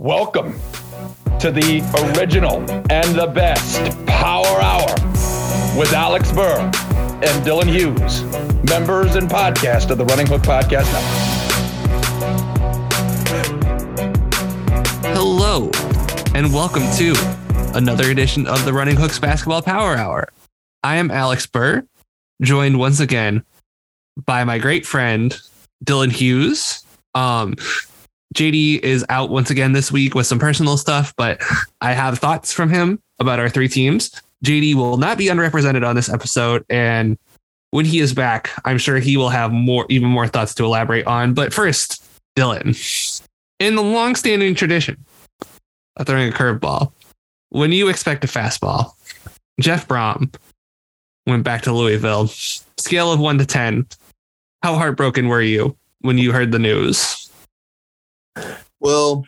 Welcome to the original and the best Power Hour with Alex Burr and Dylan Hughes, members and podcast of the Running Hook Podcast Network. Hello, and welcome to another edition of the Running Hooks Basketball Power Hour. I am Alex Burr, joined once again by my great friend Dylan Hughes. Um, JD is out once again this week with some personal stuff, but I have thoughts from him about our three teams. JD will not be unrepresented on this episode, and when he is back, I'm sure he will have more, even more thoughts to elaborate on. But first, Dylan, in the long-standing tradition of throwing a curveball, when you expect a fastball, Jeff Brohm went back to Louisville. Scale of one to ten, how heartbroken were you when you heard the news? Well,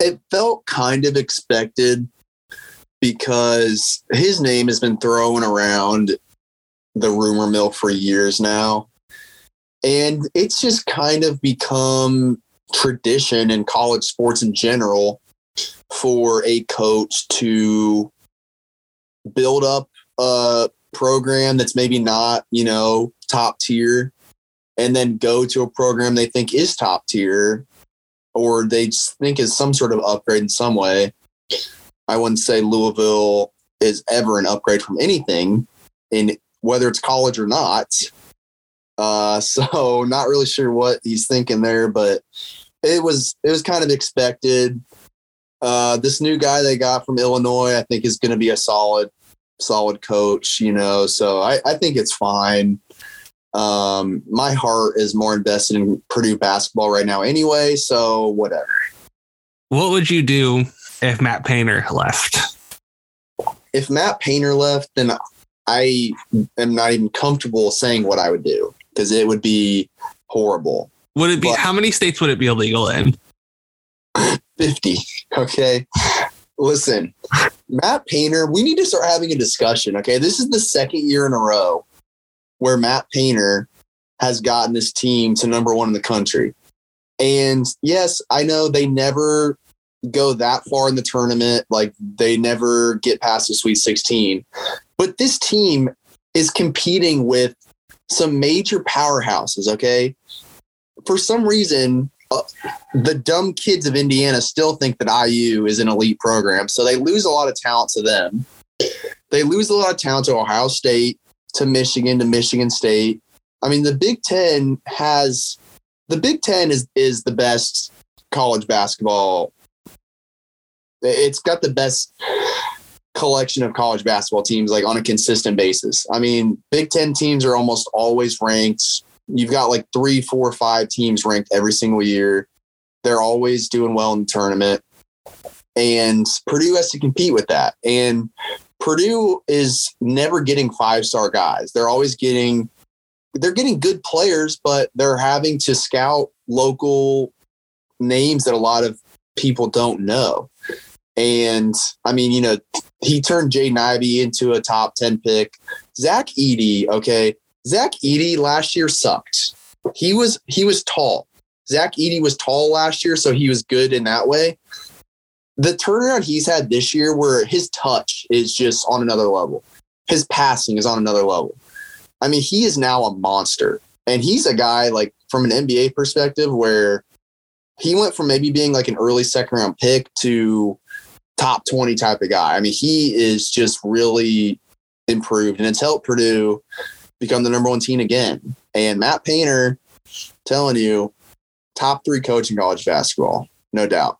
it felt kind of expected because his name has been thrown around the rumor mill for years now. And it's just kind of become tradition in college sports in general for a coach to build up a program that's maybe not, you know, top tier and then go to a program they think is top tier or they think is some sort of upgrade in some way. I wouldn't say Louisville is ever an upgrade from anything in whether it's college or not. Uh, so not really sure what he's thinking there, but it was it was kind of expected. Uh, this new guy they got from Illinois, I think, is going to be a solid solid coach. You know, so I, I think it's fine um, my heart is more invested in Purdue basketball right now anyway. So whatever. What would you do if Matt Painter left? If Matt Painter left, then I am not even comfortable saying what I would do because it would be horrible. Would it be? But, how many states would it be illegal in? 50. Okay. Listen, Matt Painter, we need to start having a discussion. Okay. This is the second year in a row where Matt Painter has gotten this team to number one in the country. And yes, I know they never go that far in the tournament. Like they never get past the Sweet 16. But this team is competing with some major powerhouses, okay? For some reason, uh, the dumb kids of Indiana still think that IU is an elite program. So they lose a lot of talent to them. They lose a lot of talent to Ohio State to Michigan to Michigan State. I mean, the Big Ten has the Big Ten is is the best college basketball. It's got the best collection of college basketball teams like on a consistent basis. I mean, Big Ten teams are almost always ranked. You've got like three, four, five teams ranked every single year. They're always doing well in the tournament. And Purdue has to compete with that. And Purdue is never getting five star guys. They're always getting they're getting good players, but they're having to scout local names that a lot of people don't know. And I mean, you know, he turned Jaden Ivey into a top 10 pick. Zach Edey, okay. Zach Edey last year sucked. He was he was tall. Zach Edey was tall last year, so he was good in that way the turnaround he's had this year where his touch is just on another level. His passing is on another level. I mean, he is now a monster. And he's a guy like from an NBA perspective where he went from maybe being like an early second round pick to top 20 type of guy. I mean, he is just really improved and it's helped Purdue become the number one team again. And Matt Painter, telling you, top three coach in college basketball, no doubt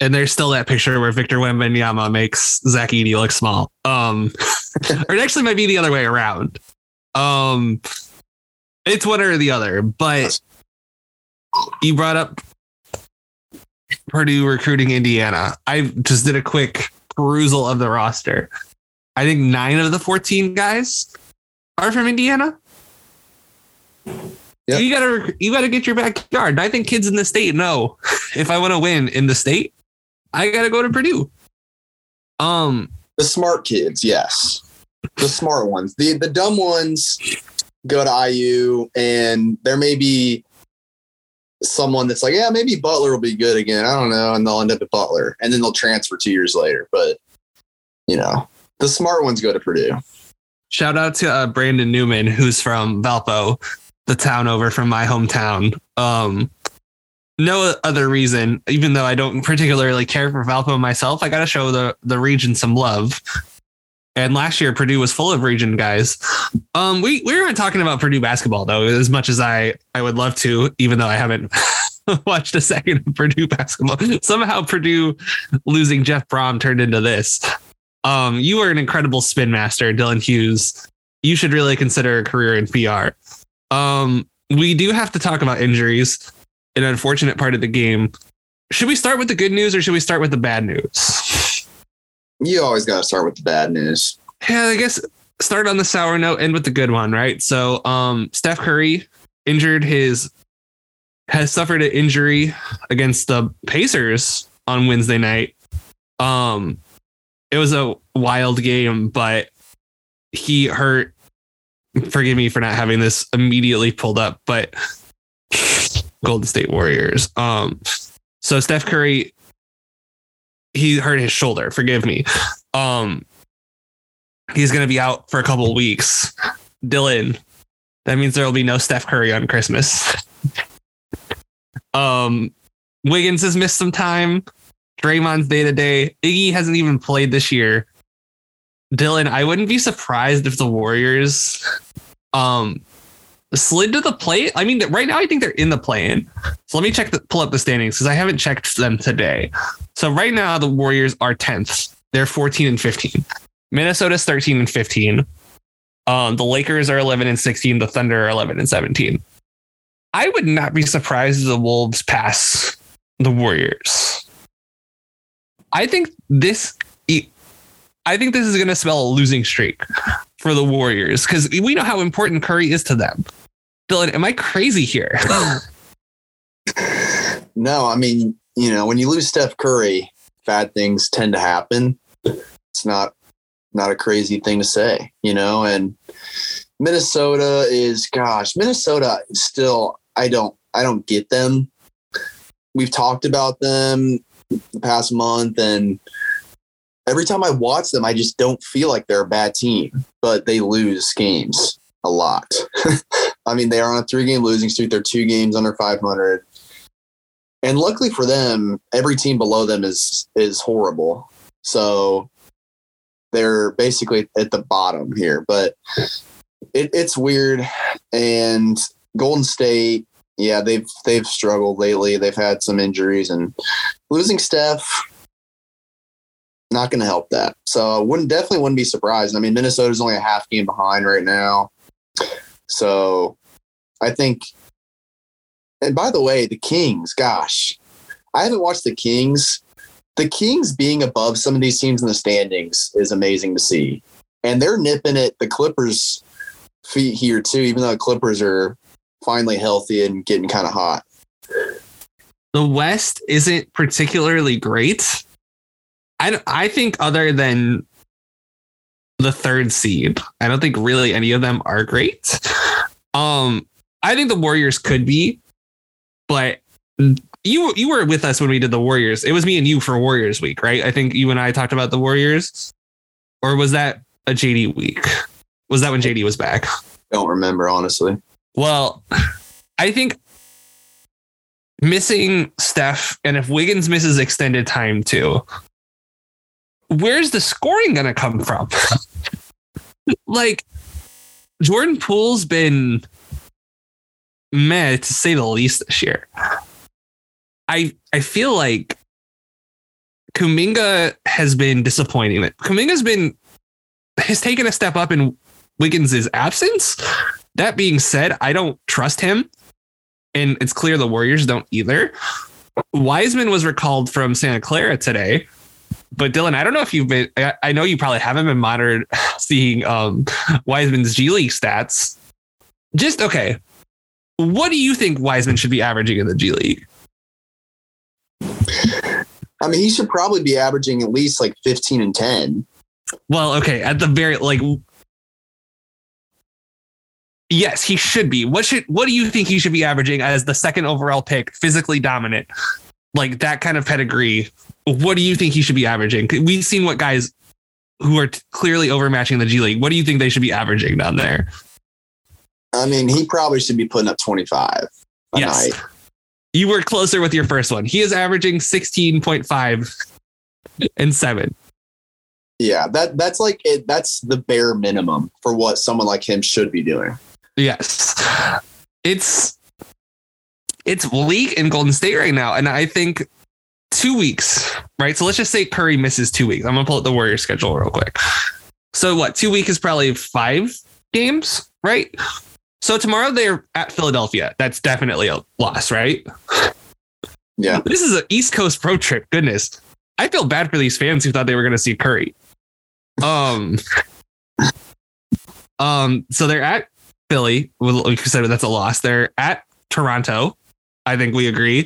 and there's still that picture where Victor Wembanyama makes Zach Edey look small. Um, or it actually might be the other way around. Um, it's one or the other. But you brought up Purdue recruiting Indiana. I just did a quick perusal of the roster. I think nine of the 14 guys are from Indiana. Yep. You gotta you gotta get your backyard. I think kids in the state know if I want to win in the state, I gotta go to Purdue. Um, the smart kids, yes, the smart ones. the The dumb ones go to IU, and there may be someone that's like, yeah, maybe Butler will be good again. I don't know. And they'll end up at Butler and then they'll transfer two years later. But, you know, the smart ones go to Purdue. Shout out to uh, Brandon Newman, who's from Valpo, the town over from my hometown. Um, no other reason, even though I don't particularly care for Valpo myself, I got to show the the region some love. And last year, Purdue was full of region guys. Um, we we weren't talking about Purdue basketball though, as much as I I would love to, even though I haven't watched a second of Purdue basketball. Somehow, Purdue losing Jeff Brohm turned into this. Um, you are an incredible spin master, Dylan Hughes. You should really consider a career in PR. Um, we do have to talk about injuries, an unfortunate part of the game. Should we start with the good news or should we start with the bad news? You always got to start with the bad news. Yeah, I guess start on the sour note, end with the good one, right? So, um, Steph Curry injured his has suffered an injury against the Pacers on Wednesday night. Um, it was a wild game, but he hurt. Forgive me for not having this immediately pulled up, but Golden State Warriors. Um, so Steph Curry, he hurt his shoulder. Forgive me. Um, he's going to be out for a couple weeks. Dylan, that means there will be no Steph Curry on Christmas. um, Wiggins has missed some time. Draymond's day to day. Iggy hasn't even played this year. Dylan, I wouldn't be surprised if the Warriors um slid to the play. I mean, right now I think they're in the play-in. So let me check the pull up the standings because I haven't checked them today. So right now the Warriors are 10th. They're 14 and 15. Minnesota's 13 and 15. Um, the Lakers are 11 and 16. The Thunder are 11 and 17. I would not be surprised if the Wolves pass the Warriors. I think this I think this is going to spell a losing streak for the Warriors because we know how important Curry is to them. Dylan, am I crazy here? no, I mean, you know, when you lose Steph Curry, bad things tend to happen. It's not not a crazy thing to say, you know, and Minnesota is gosh, Minnesota still I don't I don't get them. We've talked about them the past month and every time I watch them, I just don't feel like they're a bad team, but they lose games a lot. I mean, they are on a three game losing streak. They're two games under 500. And luckily for them, every team below them is is horrible. So they're basically at the bottom here, but it, it's weird. And Golden State, yeah, they've they've struggled lately. They've had some injuries and losing Steph not going to help that. So wouldn't definitely wouldn't be surprised. I mean, Minnesota's only a half game behind right now. So I think and by the way, the Kings, gosh, I haven't watched the Kings. The Kings being above some of these teams in the standings is amazing to see. And they're nipping at the Clippers' feet here too, even though the Clippers are finally healthy and getting kind of hot. The West isn't particularly great. I I think other than the third seed, I don't think really any of them are great. Um, I think the Warriors could be, but you you were with us when we did the Warriors. It was me and you for Warriors week, right? I think you and I talked about the Warriors, or was that a JD week? Was that when JD was back? Don't remember honestly. Well, I think missing Steph, and if Wiggins misses extended time too, where's the scoring going to come from? like Jordan Poole's been meh to say the least this year. I I feel like Kuminga has been disappointing. Kuminga's been has taken a step up in Wiggins' absence. That being said, I don't trust him. And it's clear the Warriors don't either. Wiseman was recalled from Santa Clara today but Dylan, I don't know if you've been. I, know you probably haven't been monitored seeing um, Wiseman's G League stats. Just okay. What do you think Wiseman should be averaging in the G League? I mean, he should probably be averaging at least like 15 and 10. Well, okay. At the very, like, Yes, he should be. What should what do you think he should be averaging as the second overall pick, physically dominant, like that kind of pedigree? What do you think he should be averaging? We've seen what guys who are t- clearly overmatching the G League. What do you think they should be averaging down there? I mean, he probably should be putting up 25 a Yes. night. You were closer with your first one. He is averaging 16.5 and 7. Yeah, that that's like it. That's the bare minimum for what someone like him should be doing. Yes. It's it's league in Golden State right now. And I think two weeks, right? So let's just say Curry misses two weeks. I'm gonna pull up the Warrior schedule real quick. So what, two week is probably five games, right? So tomorrow they're at Philadelphia. That's definitely a loss, right? Yeah, This is an East Coast road trip. Goodness. I feel bad for these fans who thought they were gonna see Curry. Um um, so they're at Philly. Like you said, that's a loss. They're at Toronto. I think we agree.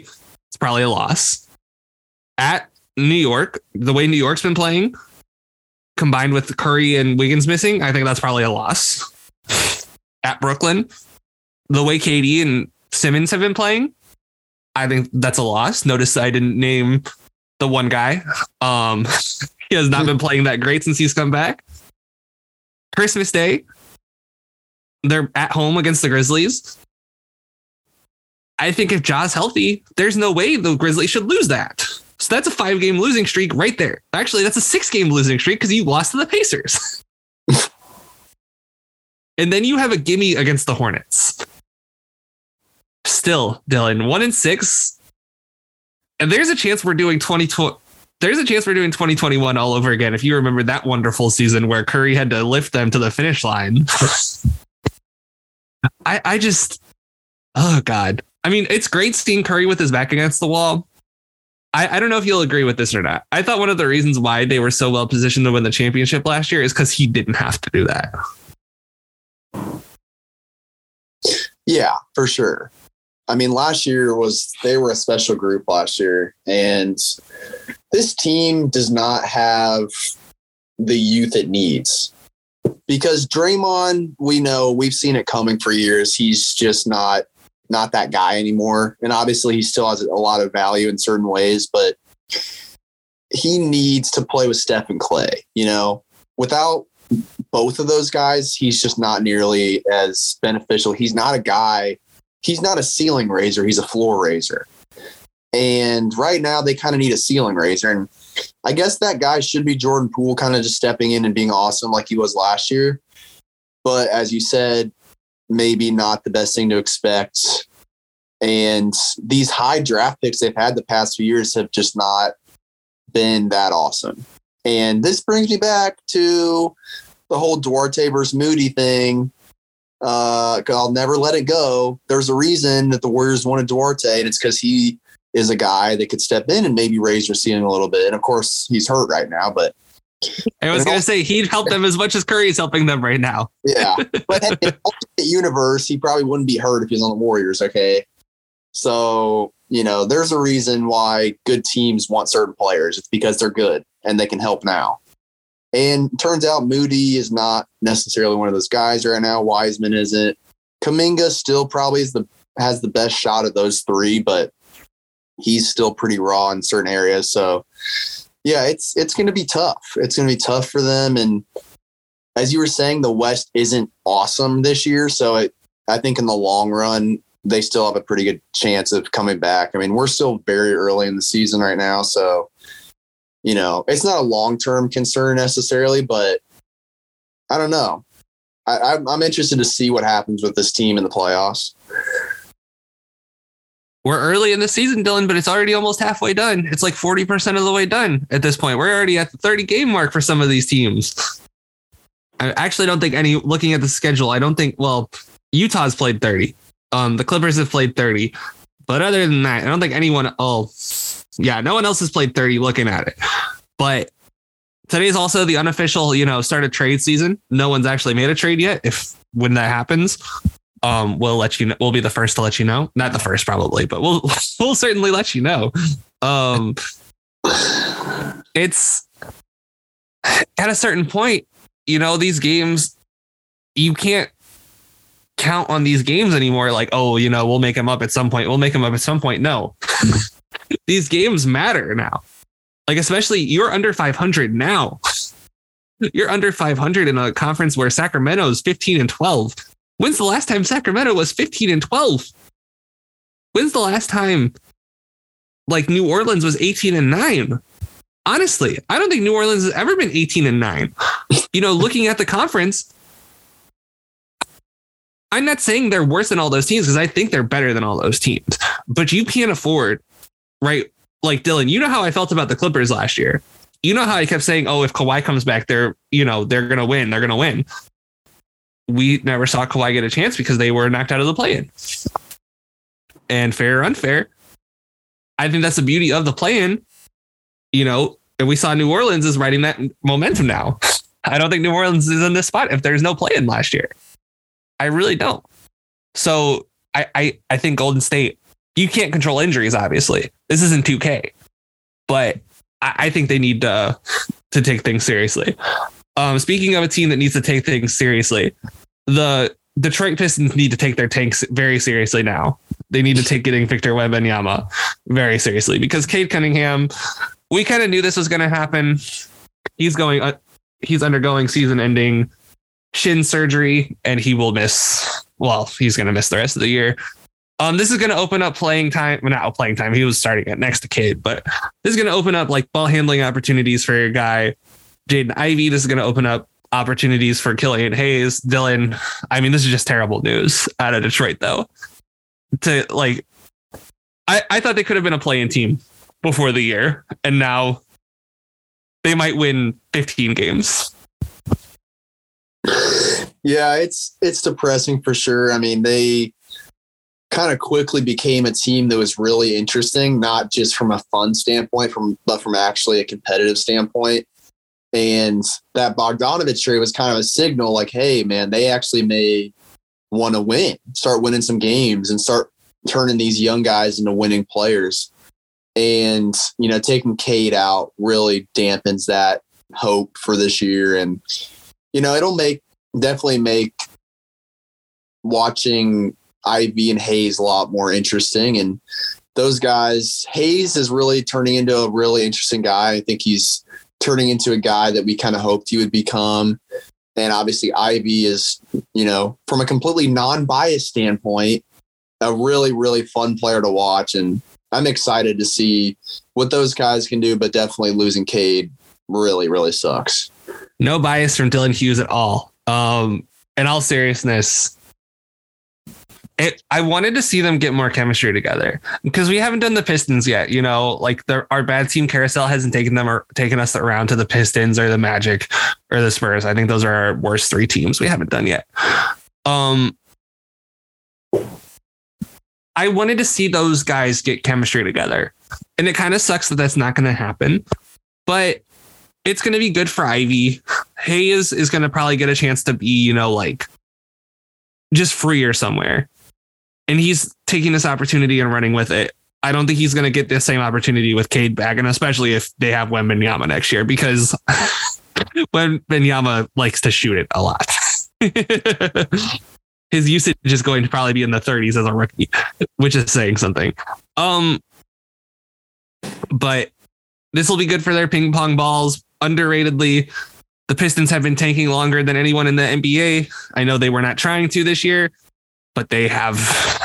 It's probably a loss. At New York, the way New York's been playing, combined with Curry and Wiggins missing, I think that's probably a loss. At Brooklyn, the way KD and Simmons have been playing, I think that's a loss. Notice I didn't name the one guy. Um, he has not been playing that great since he's come back. Christmas Day, they're at home against the Grizzlies. I think if Ja's healthy, there's no way the Grizzlies should lose that. So that's a five game losing streak right there. Actually, that's a six game losing streak because you lost to the Pacers. and then you have a gimme against the Hornets. Still, Dylan, one in six. And there's a chance we're doing 2020. There's a chance we're doing 2021 all over again. If you remember that wonderful season where Curry had to lift them to the finish line. I, I just, oh God. I mean, it's great seeing Curry with his back against the wall. I, I don't know if you'll agree with this or not. I thought one of the reasons why they were so well positioned to win the championship last year is because he didn't have to do that. yeah, for sure. I mean, last year was they were a special group last year, and this team does not have the youth it needs because Draymond, we know we've seen it coming for years. He's just not not that guy anymore, and obviously he still has a lot of value in certain ways, but he needs to play with Steph and Clay. You know, without both of those guys, he's just not nearly as beneficial. He's not a guy. He's not a ceiling raiser. He's a floor raiser. And right now, they kind of need a ceiling raiser. And I guess that guy should be Jordan Poole, kind of just stepping in and being awesome like he was last year. But as you said, maybe not the best thing to expect. And these high draft picks they've had the past few years have just not been that awesome. And this brings me back to the whole Duarte versus Moody thing. Uh, I'll never let it go. There's a reason that the Warriors wanted Duarte, and it's because he is a guy that could step in and maybe raise your ceiling a little bit. And of course, he's hurt right now, but I was going to say he'd help them as much as Curry is helping them right now. yeah. but in the universe, he probably wouldn't be hurt if he's on the Warriors. Okay. So, you know, there's a reason why good teams want certain players. It's because they're good and they can help now. And turns out Moody is not necessarily one of those guys right now. Wiseman isn't. Kuminga still probably is the has the best shot of those three, but he's still pretty raw in certain areas. So yeah, it's it's gonna be tough. It's gonna be tough for them. And as you were saying, the West isn't awesome this year. So it, I think in the long run, they still have a pretty good chance of coming back. I mean, we're still very early in the season right now. So, you know, it's not a long term concern necessarily, but I don't know. I, I'm, I'm interested to see what happens with this team in the playoffs. We're early in the season, Dylan, but it's already almost halfway done. It's like 40% of the way done at this point. We're already at the 30 game mark for some of these teams. I actually don't think any, looking at the schedule, I don't think, well, Utah's played 30. Um, the Clippers have played 30. But other than that, I don't think anyone, oh, yeah, no one else has played 30 looking at it. But today's also the unofficial, you know, start of trade season. No one's actually made a trade yet. If when that happens, um, we'll let you know. We'll be the first to let you know. Not the first, probably, but we'll we'll certainly let you know. Um, it's at a certain point, you know, these games, you can't count on these games anymore. Like, oh, you know, we'll make them up at some point. We'll make them up at some point. No, these games matter now. Like, especially you're under 500 now. You're under 500 in a conference where Sacramento is 15 and 12. When's the last time Sacramento was 15 and 12? When's the last time like New Orleans was 18 and 9? Honestly, I don't think New Orleans has ever been 18 and 9. You know, looking at the conference, I'm not saying they're worse than all those teams because I think they're better than all those teams. But you can't afford, right? Like Dylan, you know how I felt about the Clippers last year. You know how I kept saying, "Oh, if Kawhi comes back, they're you know they're gonna win. They're gonna win." We never saw Kawhi get a chance because they were knocked out of the play-in. And fair or unfair, I think that's the beauty of the play-in. You know, and we saw New Orleans is riding that momentum now. I don't think New Orleans is in this spot if there's no play-in last year. I really don't. So I, I I think Golden State, you can't control injuries, obviously. This isn't 2K. But I, I think they need to to take things seriously. Um, speaking of a team that needs to take things seriously, the Detroit Pistons need to take their tanks very seriously now. They need to take getting Victor Wembanyama very seriously because Cade Cunningham, we kind of knew this was going to happen. He's going, uh, he's undergoing season-ending shin surgery, and he will miss. Well, he's going to miss the rest of the year. Um, this is going to open up playing time. Well, not playing time. He was starting it next to Cade, but this is going to open up like ball handling opportunities for your guy, Jaden Ivey. This is going to open up opportunities for Killian Hayes, Dylan. I mean, this is just terrible news out of Detroit, though. To like, I, I thought they could have been a playing team before the year, and now they might win 15 games. Yeah, it's it's depressing for sure. I mean, they kind of quickly became a team that was really interesting, not just from a fun standpoint, from but from actually a competitive standpoint. And that Bogdanovic trade was kind of a signal, like, hey, man, they actually may want to win, start winning some games, and start turning these young guys into winning players. And you know, taking Cade out really dampens that hope for this year, and you know, it'll make definitely make watching Ivey and Hayes a lot more interesting. And those guys, Hayes is really turning into a really interesting guy. I think he's turning into a guy that we kind of hoped he would become. And obviously, Ivey is, you know, from a completely non biased standpoint, a really, really fun player to watch. And I'm excited to see what those guys can do, but definitely losing Cade really, really sucks. No bias from Dylan Hughes at all. Um, in all seriousness, it, I wanted to see them get more chemistry together because we haven't done the Pistons yet. You know, like the, our bad team carousel hasn't taken them or taken us around to the Pistons or the Magic or the Spurs. I think those are our worst three teams we haven't done yet. Um, I wanted to see those guys get chemistry together, and it kind of sucks that that's not going to happen. But it's going to be good for Ivey. Hayes is going to probably get a chance to be, you know, like just freer somewhere. And he's taking this opportunity and running with it. I don't think he's going to get the same opportunity with Cade back, and especially if they have Wembanyama next year, because Wembanyama likes to shoot it a lot. His usage is going to probably be in the 30s as a rookie, which is saying something. Um, but this will be good for their ping pong balls. Underratedly, the Pistons have been tanking longer than anyone in the NBA. I know they were not trying to this year, but they have.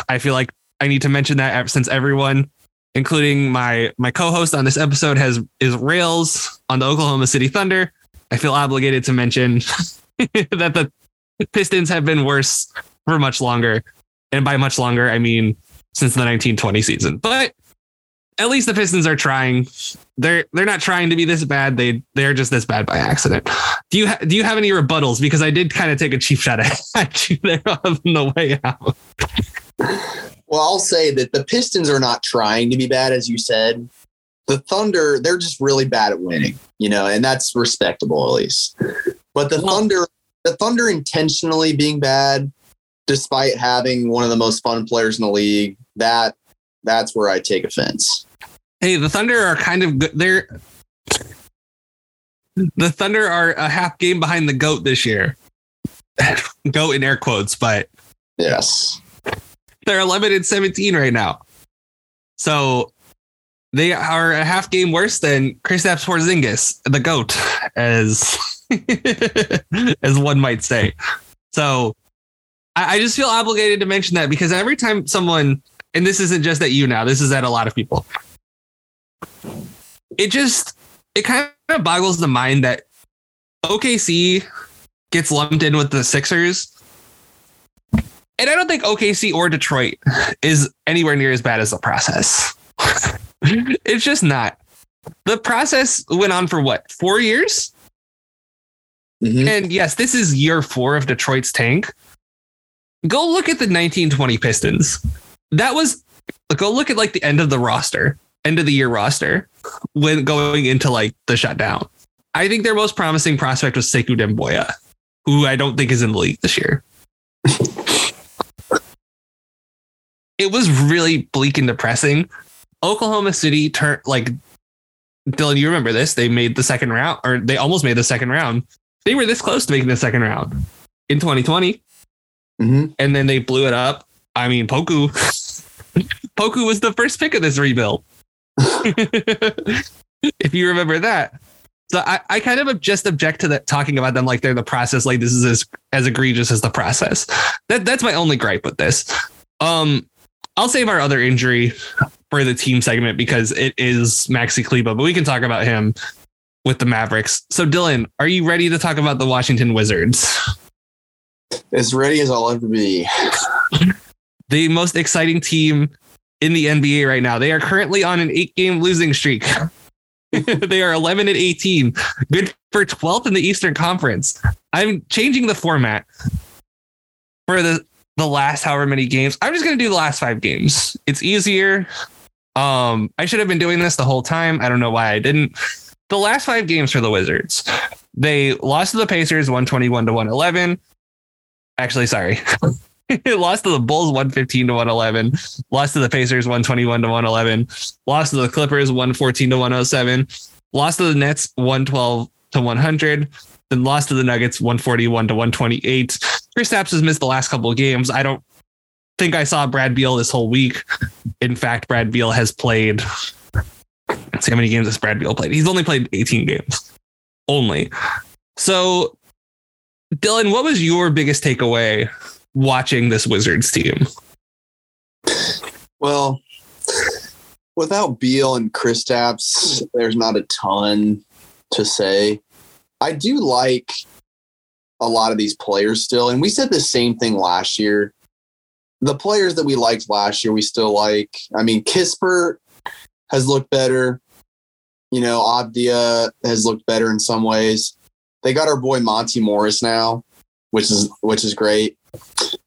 I feel like I need to mention that since everyone, including my my co-host on this episode, has is rails on the Oklahoma City Thunder. I feel obligated to mention that the Pistons have been worse for much longer, and by much longer, I mean since the 1920 season. But at least the Pistons are trying. They're they're not trying to be this bad. They they're just this bad by accident. Do you ha- do you have any rebuttals? Because I did kind of take a cheap shot at you there on the way out. Well, I'll say that the Pistons are not trying to be bad, as you said. The Thunder, they're just really bad at winning, you know, and that's respectable at least. But the well, Thunder, the Thunder intentionally being bad, despite having one of the most fun players in the league, that that's where I take offense. Hey, the Thunder are kind of good. They're the Thunder are a half game behind the goat this year. goat in air quotes, but Yes. They're 11 and 17 right now. So they are a half game worse than Kristaps Porzingis, the goat, as as one might say. So I, I just feel obligated to mention that because every time someone, and this isn't just at you now, this is at a lot of people. It just it kind of boggles the mind that OKC gets lumped in with the Sixers. And I don't think OKC or Detroit is anywhere near as bad as the process. it's just not. The process went on for what, four years? Mhm. And yes, this is year four of Detroit's tank. Go look at the 1920 Pistons. That was, go look at like the end of the roster, end of the year roster when going into like the shutdown. I think their most promising prospect was Sekou Doumbouya, who I don't think is in the league this year. it was really bleak and depressing. Oklahoma City turned like Dylan, you remember this? They made the second round, or they almost made the second round. They were this close to making the second round in 2020, Mhm. and then they blew it up. I mean, Poku, Poku was the first pick of this rebuild. if you remember that. So I, I kind of just object to that talking about them like they're the process, like this is as, as egregious as the process. That that's my only gripe with this. Um, I'll save our other injury for the team segment because it is Maxi Kleber, but we can talk about him with the Mavericks. So Dylan, are you ready to talk about the Washington Wizards? As ready as I'll ever be. The most exciting team in the NBA right now. They are currently on an eight game losing streak. they are 11 and 18, good for 12th in the Eastern Conference. I'm changing the format for the the last however many games. I'm just going to do the last 5 games. It's easier. Um I should have been doing this the whole time. I don't know why I didn't. The last 5 games for the Wizards. They lost to the Pacers 121 to 111. Actually, sorry. lost to the Bulls 115 to 111, lost to the Pacers 121 to 111, lost to the Clippers 114 to 107, lost to the Nets 112 to 100, then lost to the Nuggets 141 to 128. Kristaps has missed the last couple of games. I don't think I saw Brad Beal this whole week. In fact, Brad Beal has played. Let's see how many games has Brad Beal played. He's only played 18 games. Only. So, Dylan, what was your biggest takeaway watching this Wizards team? Well, without Beal and Kristaps, there's not a ton to say. I do like a lot of these players still, and we said the same thing last year. The players that we liked last year, we still like. I mean, Kispert has looked better. You know, Avdija has looked better in some ways. They got our boy Monte Morris now, which is which is great.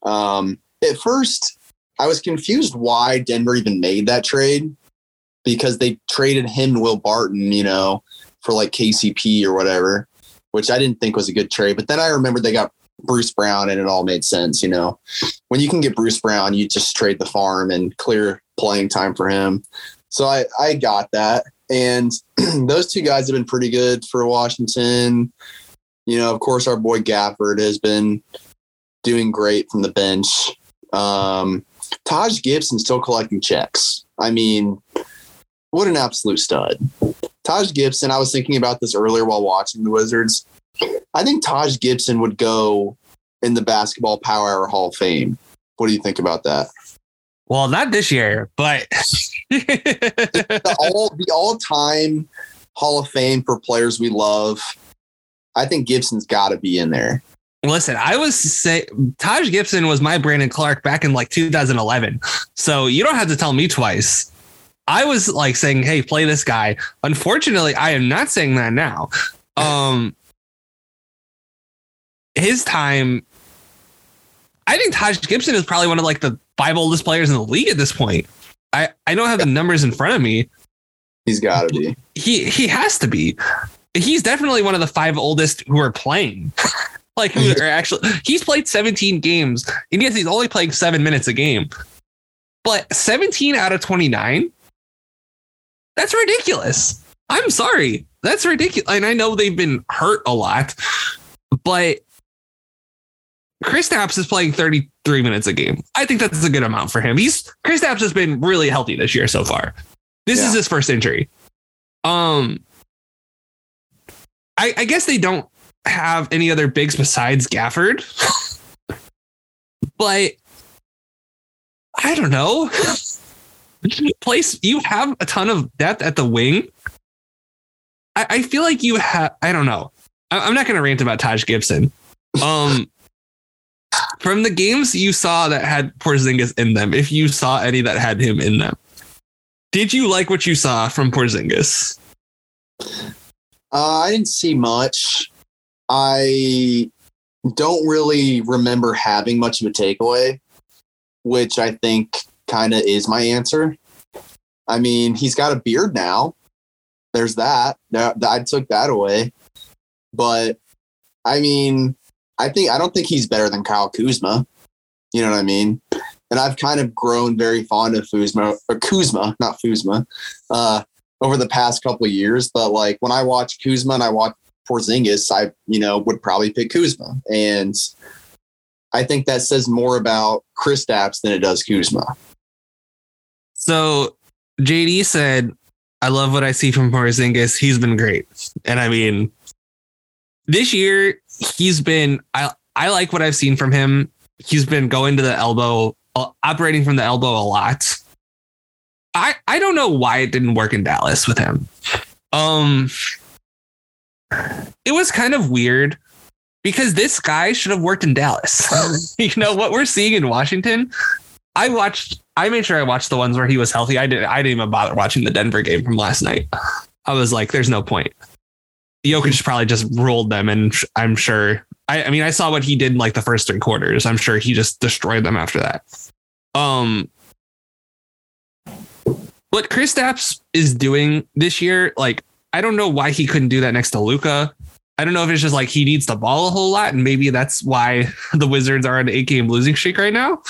Um, at first, I was confused why Denver even made that trade because they traded him and Will Barton, you know, for like KCP or whatever, which I didn't think was a good trade. But then I remembered they got Bruce Brown and it all made sense, you know. When you can get Bruce Brown, you just trade the farm and clear playing time for him. So I, I got that. And those two guys have been pretty good for Washington. You know, of course, our boy Gafford has been doing great from the bench. Um, Taj Gibson still collecting checks. I mean, what an absolute stud. Taj Gibson, I was thinking about this earlier while watching the Wizards. I think Taj Gibson would go in the basketball power hour hall of fame. What do you think about that? Well, not this year, but The all the all time hall of fame for players we love. I think Gibson's got to be in there. Listen, I was say Taj Gibson was my Brandon Clark back in like 2011. So you don't have to tell me twice. I was like saying, "Hey, play this guy." Unfortunately, I am not saying that now. Um his time I think Taj Gibson is probably one of like the five oldest players in the league at this point. I I don't have the numbers in front of me. He's got to be. He he has to be. He's definitely one of the five oldest who are playing. like who are actually he's played 17 games and yes he's only playing seven minutes a game but 17 out of 29 that's ridiculous i'm sorry that's ridiculous and i know they've been hurt a lot but Kristaps is playing 33 minutes a game. I think that's a good amount for him. He's Kristaps has been really healthy this year so far. This Yeah. is his first injury. Um, I, I guess they don't have any other bigs besides Gafford, but I don't know. Place you have a ton of depth at the wing. I, I feel like you have. I don't know. I, I'm not going to rant about Taj Gibson. Um, from the games you saw that had Porzingis in them, if you saw any that had him in them, did you like what you saw from Porzingis? Uh, I didn't see much. I don't really remember having much of a takeaway, which I think kind of is my answer. I mean, he's got a beard now. There's that. I took that away. But I mean, I think I don't think he's better than Kyle Kuzma. You know what I mean? And I've kind of grown very fond of Kuzma or Kuzma, not Kuzma, uh, over the past couple years. But like when I watch Kuzma and I watch Porzingis, I you know would probably pick Kuzma, and I think that says more about Kristaps than it does Kuzma. So JD said, I love what I see from Porzingis. He's been great. And I mean, this year he's been I I like what I've seen from him. He's been going to the elbow, uh, operating from the elbow a lot. I I don't know why it didn't work in Dallas with him. Um it was kind of weird because this guy should have worked in Dallas. you know what we're seeing in Washington? I watched I made sure I watched the ones where he was healthy. I didn't I didn't even bother watching the Denver game from last night. I was like, there's no point. Jokic probably just ruled them, and I'm sure. I, I mean, I saw what he did in like the first three quarters. I'm sure he just destroyed them after that. Um, what Kristaps is doing this year, like, I don't know why he couldn't do that next to Luka. I don't know if it's just like he needs the ball a whole lot, and maybe that's why the Wizards are on an eight game losing streak right now.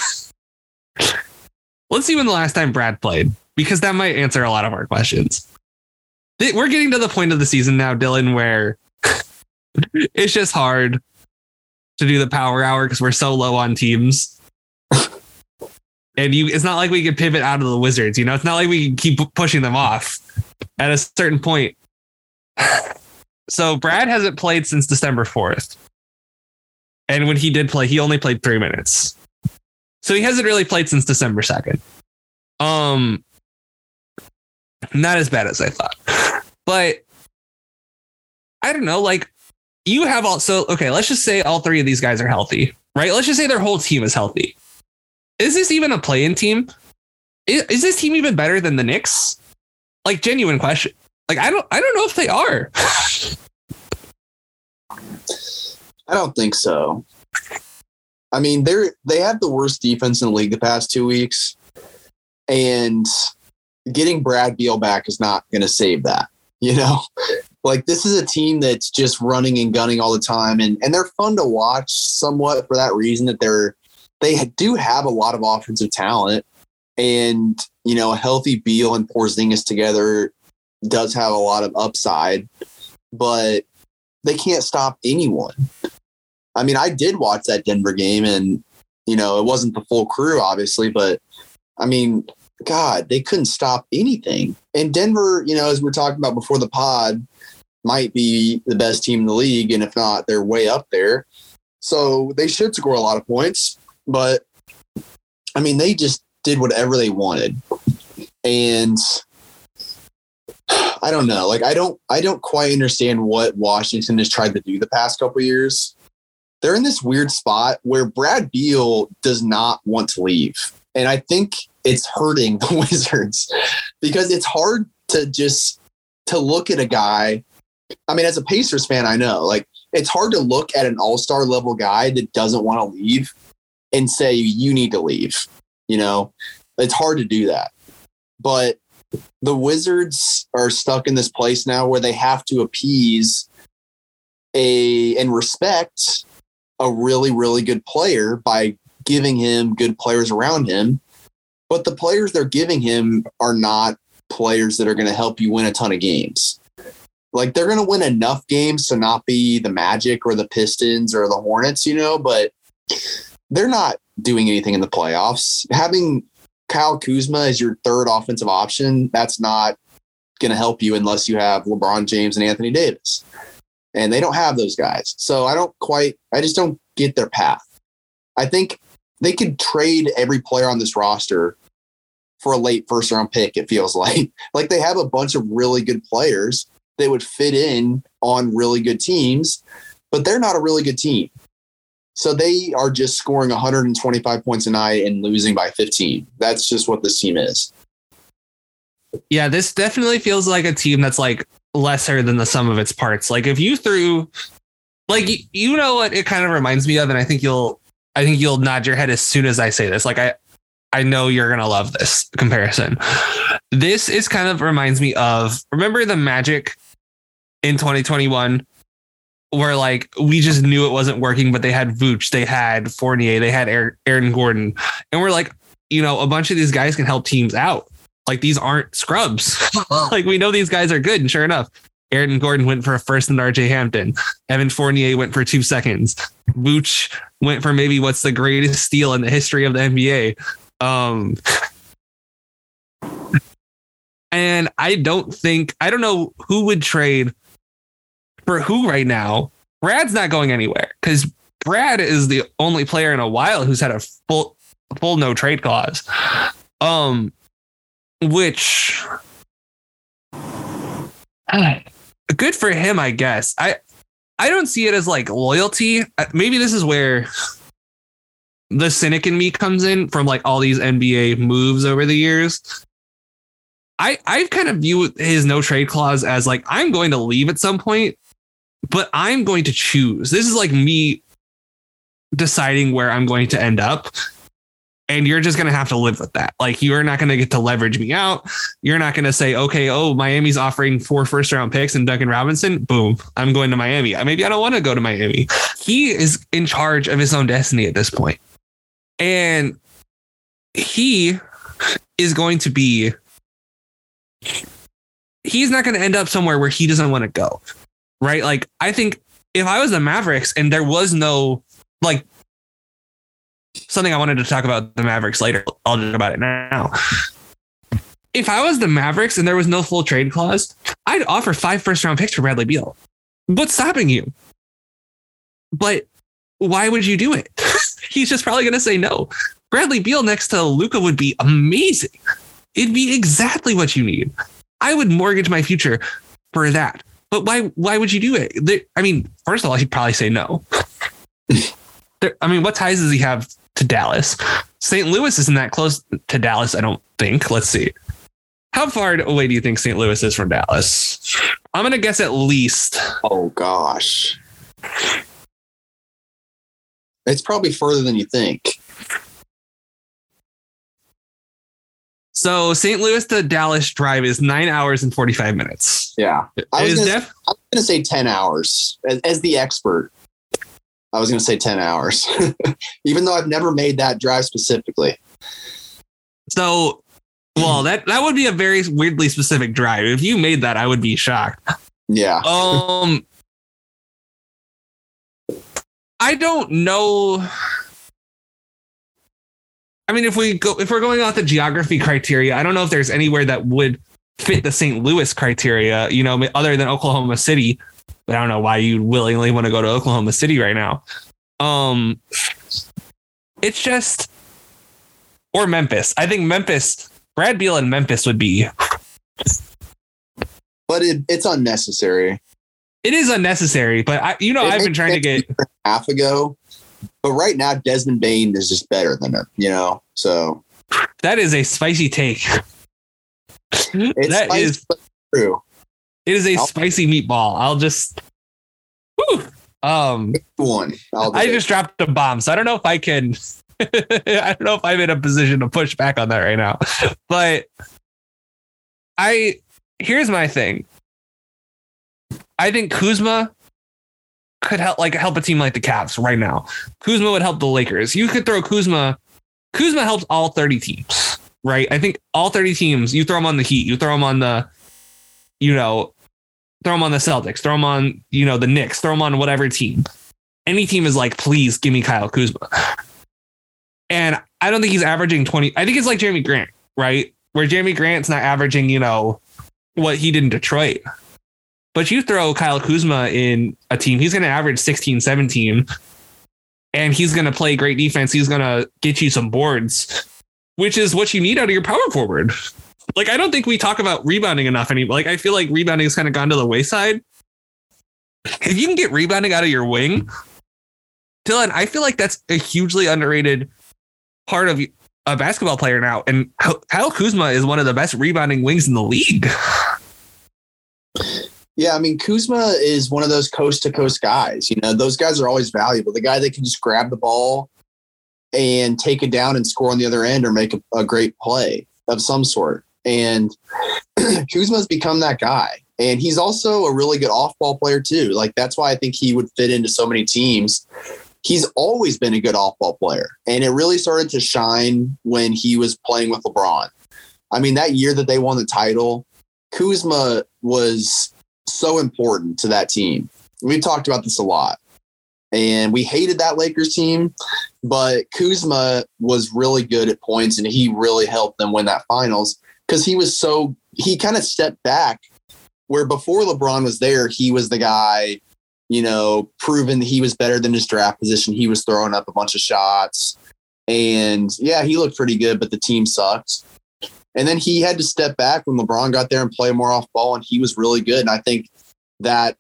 Let's see when the last time Brad played, because that might answer a lot of our questions. We're getting to the point of the season now, Dylan, where it's just hard to do the power hour because we're so low on teams. and you it's not like we can pivot out of the Wizards, you know, it's not like we can keep pushing them off at a certain point. So Brad hasn't played since December 4th. And when he did play, he only played three minutes. So he hasn't really played since December 2nd. Um not as bad as I thought. But I don't know, like you have also okay, let's just say all three of these guys are healthy, right? Let's just say their whole team is healthy. Is this even a play-in team? Is, is this team even better than the Knicks? Like genuine question. Like I don't I don't know if they are. I don't think so. I mean, they're they have the worst defense in the league the past two weeks, and getting Brad Beal back is not going to save that. You know, like this is a team that's just running and gunning all the time, and and they're fun to watch somewhat for that reason that they're they do have a lot of offensive talent, and you know, a healthy Beal and Porzingis together does have a lot of upside, but they can't stop anyone. I mean, I did watch that Denver game and, you know, it wasn't the full crew, obviously, but I mean, God, they couldn't stop anything. And Denver, you know, as we we're talking about before the pod, might be the best team in the league. And if not, they're way up there. So they should score a lot of points. But I mean, they just did whatever they wanted. And I don't know. Like I don't I don't quite understand what Washington has tried to do the past couple years. They're in this weird spot where Brad Beal does not want to leave. And I think it's hurting the Wizards because it's hard to just to look at a guy. I mean, as a Pacers fan, I know like it's hard to look at an all-star level guy that doesn't want to leave and say you need to leave. You know, it's hard to do that. But the Wizards are stuck in this place now where they have to appease a and respect a really really good player by giving him good players around him. But the players they're giving him are not players that are going to help you win a ton of games. Like they're going to win enough games to not be the Magic or the Pistons or the Hornets, you know, but they're not doing anything in the playoffs. Having Kyle Kuzma is your third offensive option, that's not going to help you unless you have LeBron James and Anthony Davis. And they don't have those guys. So I don't quite, I just don't get their path. I think they could trade every player on this roster for a late first round pick, it feels like. Like they have a bunch of really good players that would fit in on really good teams, but they're not a really good team. So they are just scoring 125 points a night and losing by 15. That's just what this team is. Yeah, this definitely feels like a team that's like lesser than the sum of its parts. Like if you threw like you know what it kind of reminds me of and I think you'll I think you'll nod your head as soon as I say this. Like I I know you're gonna love this comparison. This is kind of reminds me of remember the Magic in 2021 where like we just knew it wasn't working, but they had Vooch, they had Fournier, they had Aaron Gordon, and we're like, you know, a bunch of these guys can help teams out. Like these aren't scrubs. like we know these guys are good, and sure enough, Aaron Gordon went for a first and RJ Hampton. Evan Fournier went for two seconds. Vooch went for maybe what's the greatest steal in the history of the NBA. Um, and I don't think I don't know who would trade for who right now. Brad's not going anywhere because Brad is the only player in a while who's had a full full no trade clause. Um, which good for him, I guess. I I don't see it as like loyalty. Maybe this is where the cynic in me comes in from like all these NBA moves over the years. I I kind of view his no trade clause as like I'm going to leave at some point, but I'm going to choose. This is like me deciding where I'm going to end up. And you're just going to have to live with that. Like, you're not going to get to leverage me out. You're not going to say, okay, oh, Miami's offering four first round picks and Duncan Robinson. Boom, I'm going to Miami. Maybe I don't want to go to Miami. He is in charge of his own destiny at this point. And he is going to be he's not going to end up somewhere where he doesn't want to go. Right? Like I think if I was the Mavericks and there was no like something I wanted to talk about the Mavericks later, I'll talk about it now. If I was the Mavericks and there was no full trade clause, I'd offer five first round picks for Bradley Beal. What's stopping you? But why would you do it? He's just probably going to say no. Bradley Beal next to Luka would be amazing. It'd be exactly what you need. I would mortgage my future for that. But why? Why would you do it? I mean, first of all, he'd probably say no. I mean, what ties does he have to Dallas? St. Louis isn't that close to Dallas. I don't think. Let's see. How far away do you think St. Louis is from Dallas? I'm gonna guess at least. Oh gosh, it's probably further than you think. So St. Louis to Dallas drive is nine hours and 45 minutes. Yeah. I was going to say 10 hours as, as, the expert. I was going to say 10 hours, even though I've never made that drive specifically. So, well, that, that would be a very weirdly specific drive. If you made that, I would be shocked. Yeah. Um, I don't know I mean, if we go, if we're going off the geography criteria, I don't know if there's anywhere that would fit the St. Louis criteria, you know, other than Oklahoma City. But I don't know why you willingly want to go to Oklahoma City right now. Um, it's just, or Memphis. I think Memphis, Brad Beal and Memphis would be. But it, it's unnecessary. It is unnecessary, but I, you know, it I've been trying to get half ago but right now, Desmond Bane is just better than him, you know? So that is a spicy take. It's that is true. It is a I'll, spicy meatball. I'll just whew, um one. I it. just dropped a bomb, so I don't know if I can. I don't know if I'm in a position to push back on that right now, but I here's my thing. I think Kuzma could help like help a team like the Cavs right now. Kuzma would help the Lakers. You could throw Kuzma. Kuzma helps all 30 teams, right? I think all 30 teams, you throw them on the Heat, you throw them on the, you know, throw them on the Celtics, throw them on, you know, the Knicks, throw them on whatever team. any team is like, please give me Kyle Kuzma. And I don't think he's averaging 20. I think it's like Jerami Grant, right? Where Jerami Grant's not averaging, you know, what he did in Detroit. But you throw Kyle Kuzma in a team, he's going to average 16, 17, and he's going to play great defense. He's going to get you some boards, which is what you need out of your power forward. Like, I don't think we talk about rebounding enough anymore. Like, I feel like rebounding has kind of gone to the wayside. If you can get rebounding out of your wing, Dylan, I feel like that's a hugely underrated part of a basketball player now. And Kyle Kuzma is one of the best rebounding wings in the league. Yeah, I mean Kuzma is one of those coast to coast guys. You know, those guys are always valuable. The guy that can just grab the ball and take it down and score on the other end or make a, a great play of some sort. And Kuzma's become that guy. And he's also a really good off ball player too. Like that's why I think he would fit into so many teams. He's always been a good off ball player. And it really started to shine when he was playing with LeBron. I mean, that year that they won the title, Kuzma was so important to that team. We've talked about this a lot. And we hated that Lakers team, but Kuzma was really good at points and he really helped them win that finals because he was so, he kind of stepped back where before LeBron was there, he was the guy, you know, proving that he was better than his draft position. He was throwing up a bunch of shots. And yeah, he looked pretty good, but the team sucked. And then he had to step back when LeBron got there and play more off ball, and he was really good. And I think that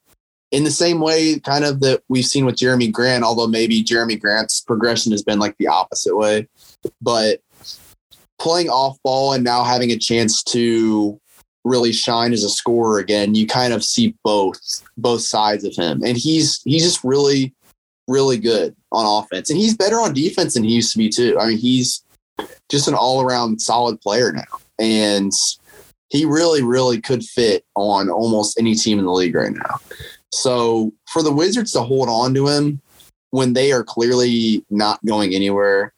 in the same way, kind of that we've seen with Jerami Grant, although maybe Jerami Grant's progression has been like the opposite way, but playing off ball and now having a chance to really shine as a scorer again, you kind of see both both sides of him, and he's he's just really really good on offense, and he's better on defense than he used to be too. I mean, he's just an all around solid player now and he really, really could fit on almost any team in the league right now. So for the Wizards to hold on to him when they are clearly not going anywhere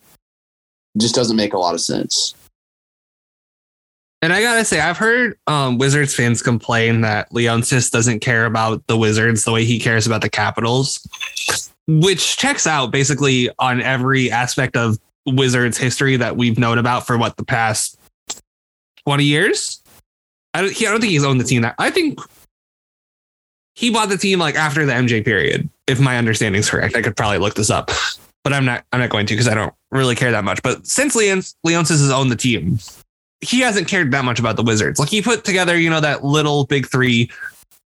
just doesn't make a lot of sense. And I gotta say, I've heard um, Wizards fans complain that Leonsis doesn't care about the Wizards the way he cares about the Capitals, which checks out basically on every aspect of Wizards history that we've known about for what the past 20 years. I don't, he, I don't think he's owned the team that I think he bought the team like after the MJ period. If my understanding is correct, I could probably look this up, but I'm not. I'm not going to because I don't really care that much. But since Leon Leonsis has owned the team, he hasn't cared that much about the Wizards. Like he put together, you know, that little big three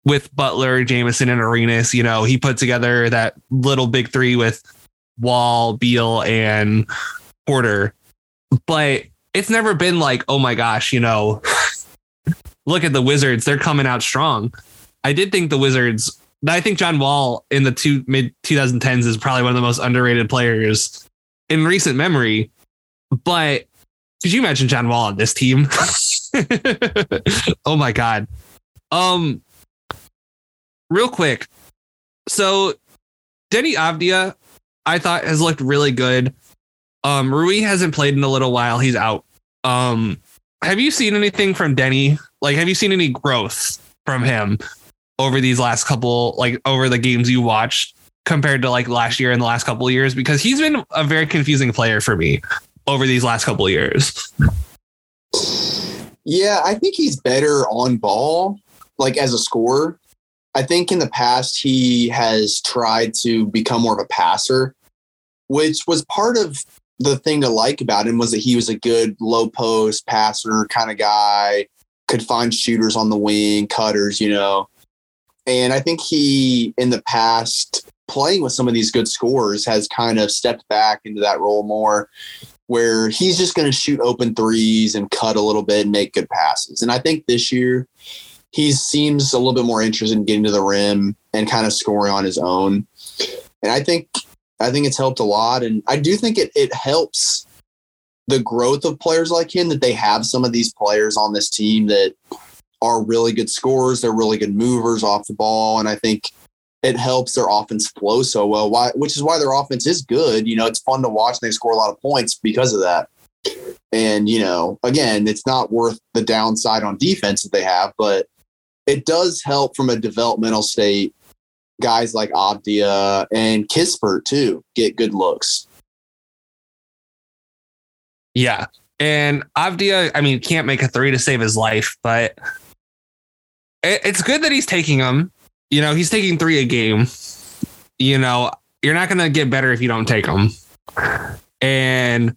with Butler, Jamison, and Arenas. You know, he put together that little big three with Wall, Beal, and Porter. But it's never been like, oh my gosh, you know, look at the Wizards, they're coming out strong. I did think the Wizards, I think John Wall in the two mid 2010s is probably one of the most underrated players in recent memory. But could you imagine John Wall on this team? oh my god. Um real quick. So Deni Avdija, I thought has looked really good. Um, Rui hasn't played in a little while. He's out. Um, have you seen anything from Deni? Like, have you seen any growth from him over these last couple, like over the games you watched compared to like last year and the last couple of years? Because he's been a very confusing player for me over these last couple years. Yeah, I think he's better on ball, like as a scorer. I think in the past he has tried to become more of a passer, which was part of the thing to like about him was that he was a good low post passer kind of guy, could find shooters on the wing, cutters, you know. And I think he, in the past, playing with some of these good scorers, has kind of stepped back into that role more where he's just going to shoot open threes and cut a little bit and make good passes. And I think this year he seems a little bit more interested in getting to the rim and kind of scoring on his own. And I think I think it's helped a lot. And I do think it, it helps the growth of players like him that they have some of these players on this team that are really good scorers. They're really good movers off the ball. And I think it helps their offense flow so well, why, which is why their offense is good. You know, it's fun to watch and they score a lot of points because of that. And, you know, again, it's not worth the downside on defense that they have, but it does help from a developmental state guys like Avdija and Kispert too get good looks. Yeah. And Avdija, I mean, can't make a three to save his life, but it's good that he's taking them. You know, he's taking three a game. You know, you're not going to get better if you don't take them. And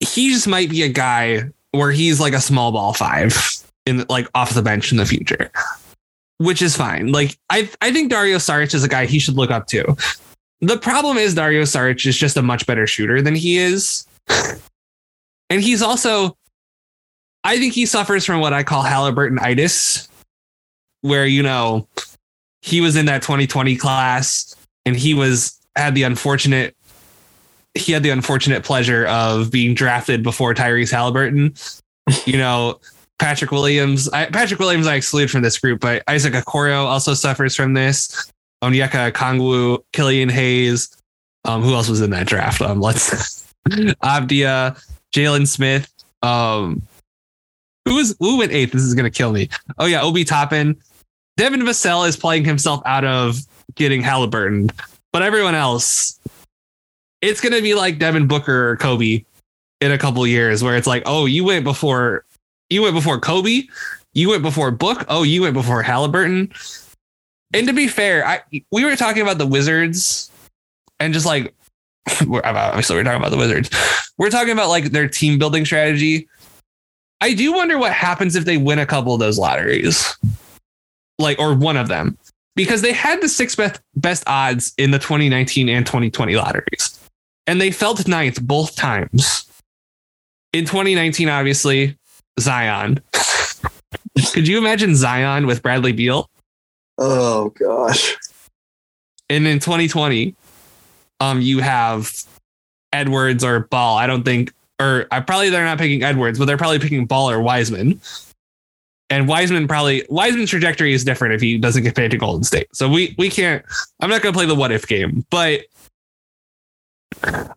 he just might be a guy where he's like a small ball five in like off the bench in the future, which is fine. Like I, I think Dario Saric is a guy he should look up to. The problem is Dario Saric is just a much better shooter than he is. and he's also, I think he suffers from what I call Halliburton itis, where, you know, he was in that 2020 class and he was, had the unfortunate, he had the unfortunate pleasure of being drafted before Tyrese Halliburton. you know, Patrick Williams, I, Patrick Williams, I exclude from this group, but Isaac Okoro also suffers from this. Onyeka Okongwu, Killian Hayes. Um, who else was in that draft? Um, let's Avdija, Jalen Smith. Um, who was who went eighth? This is gonna kill me. Oh yeah, Obi Toppin. Devin Vassell is playing himself out of getting Halliburton, but everyone else, it's gonna be like Devin Booker or Kobe in a couple years, where it's like, oh, you went before, you went before Kobe, you went before Book, oh, you went before Halliburton. And to be fair, I we were talking about the Wizards and just like we're obviously we're talking about the Wizards. We're talking about like their team building strategy. I do wonder what happens if they win a couple of those lotteries. Like or one of them. Because they had the six best best odds in the 2019 and 2020 lotteries. And they felt ninth both times. In 2019, obviously, Zion. Could you imagine Zion with Bradley Beal? Oh gosh. And in 2020, um, you have Edwards or Ball. I don't think, or I probably they're not picking Edwards, but they're probably picking Ball or Wiseman. And Wiseman probably Wiseman's trajectory is different if he doesn't get paid to Golden State. So we we can't. I'm not going to play the what if game, but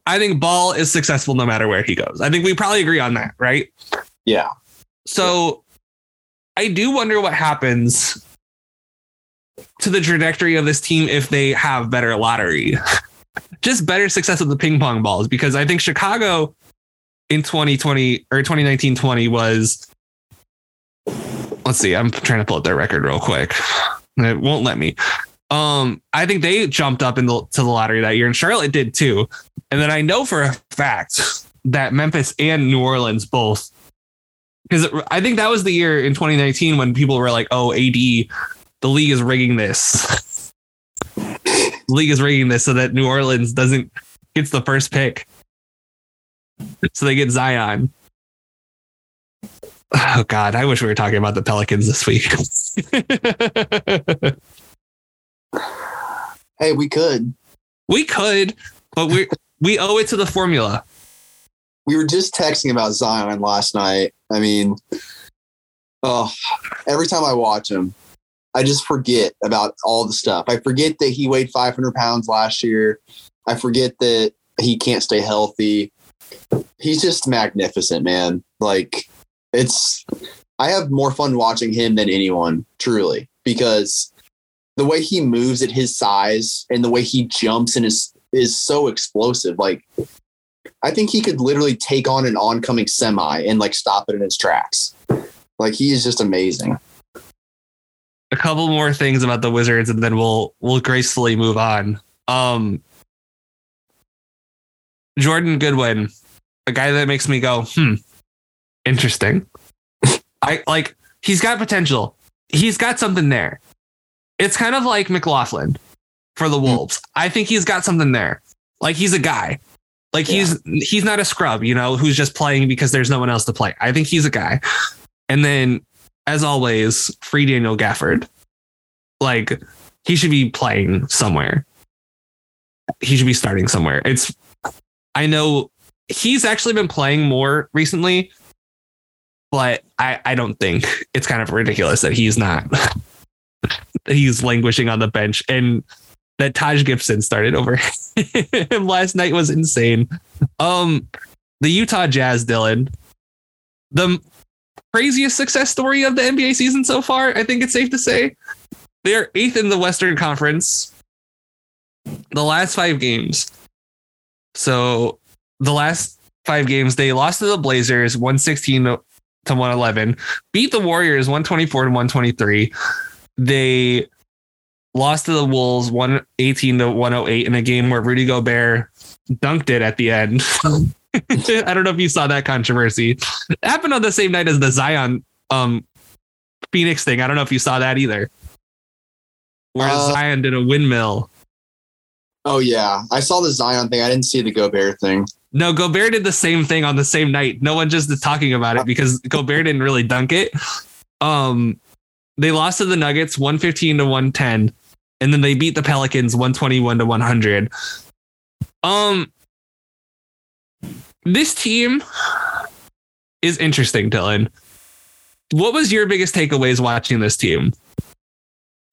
I think Ball is successful no matter where he goes. I think we probably agree on that, right? Yeah. So I do wonder what happens to the trajectory of this team if they have better lottery. Just better success with the ping pong balls because I think Chicago in 2020 or 2019 20 was let's see, I'm trying to pull up their record real quick. It won't let me. Um, I think they jumped up in the to the lottery that year, and Charlotte did too. And then I know for a fact that Memphis and New Orleans both because I think that was the year in 2019 when people were like, "Oh, AD, the league is rigging this. the league is rigging this so that New Orleans doesn't gets the first pick, so they get Zion." Oh God, I wish we were talking about the Pelicans this week. Hey, we could. we could, but we we owe it to the formula. We were just texting about Zion last night. I mean, oh, every time I watch him, I just forget about all the stuff. I forget that he weighed 500 pounds last year. I forget that he can't stay healthy. He's just magnificent, man. Like, it's, I have more fun watching him than anyone, truly, because the way he moves at his size and the way he jumps and is is so explosive. Like I think he could literally take on an oncoming semi and like stop it in its tracks. Like he is just amazing. a couple more things about the Wizards, and then we'll we'll gracefully move on. Um, Jordan Goodwin, a guy that makes me go, hmm, interesting. I like he's got potential. He's got something there. It's kind of like McLaughlin for the Wolves. I think he's got something there. Like he's a guy. Like he's he's not a scrub, you know, who's just playing because there's no one else to play. I think he's a guy. And then, as always, free Daniel Gafford. Like he should be playing somewhere. He should be starting somewhere. It's I know he's actually been playing more recently, but I, I don't think it's kind of ridiculous that he's not he's languishing on the bench and that Taj Gibson started over last night was insane. Um the Utah Jazz, Dylan, the craziest success story of the NBA season so far, I think it's safe to say. They're eighth in the Western Conference. The last five games. So the last five games, they lost to the Blazers 116 to 111, beat the Warriors 124 to 123. They lost to the Wolves 118 to 108 in a game where Rudy Gobert dunked it at the end. I don't know if you saw that controversy. It happened on the same night as the Zion um Phoenix thing. I don't know if you saw that either. Where Uh, Zion did a windmill. Oh yeah, I saw the Zion thing. I didn't see the Gobert thing. No, Gobert did the same thing on the same night. No one just is talking about it because Gobert didn't really dunk it. Um, they lost to the Nuggets 115 to 110, and then they beat the Pelicans 121 to 100. Um, this team is interesting, Dylan. What was your biggest takeaways watching this team?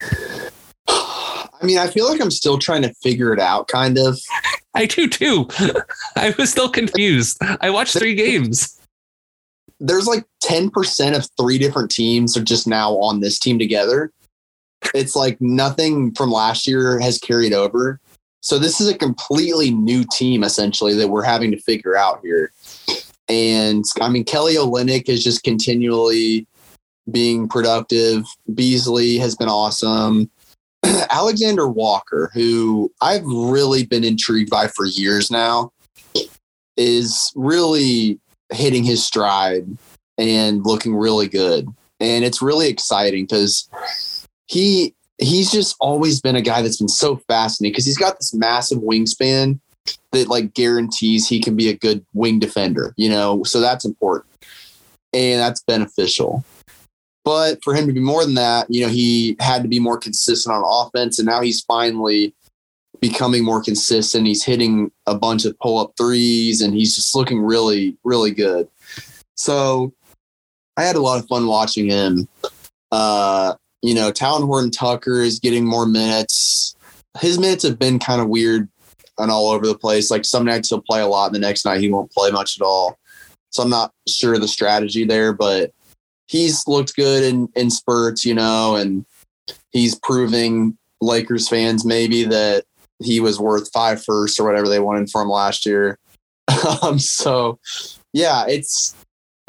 I mean, I feel like I'm still trying to figure it out, kind of. I do too. I was still confused. I watched three games. There's like 10% of three different teams are just now on this team together. It's like nothing from last year has carried over. So this is a completely new team essentially that we're having to figure out here. And I mean, Kelly Olynyk is just continually being productive. Beasley has been awesome. Alexander Walker, who I've really been intrigued by for years now, is really hitting his stride and looking really good. And it's really exciting because he he's just always been a guy that's been so fascinating because he's got this massive wingspan that like guarantees he can be a good wing defender, you know. So that's important. And that's beneficial. But for him to be more than that, you know, he had to be more consistent on offense. And now he's finally becoming more consistent. He's hitting a bunch of pull up threes and he's just looking really, really good. So I had a lot of fun watching him. Uh, you know, Talen Horton Tucker is getting more minutes. His minutes have been kind of weird and all over the place. Like some nights he'll play a lot, and the next night he won't play much at all. So I'm not sure the strategy there, but he's looked good in, in spurts, you know, and he's proving Lakers fans maybe that he was worth five first or whatever they wanted for him last year. um, so yeah, it's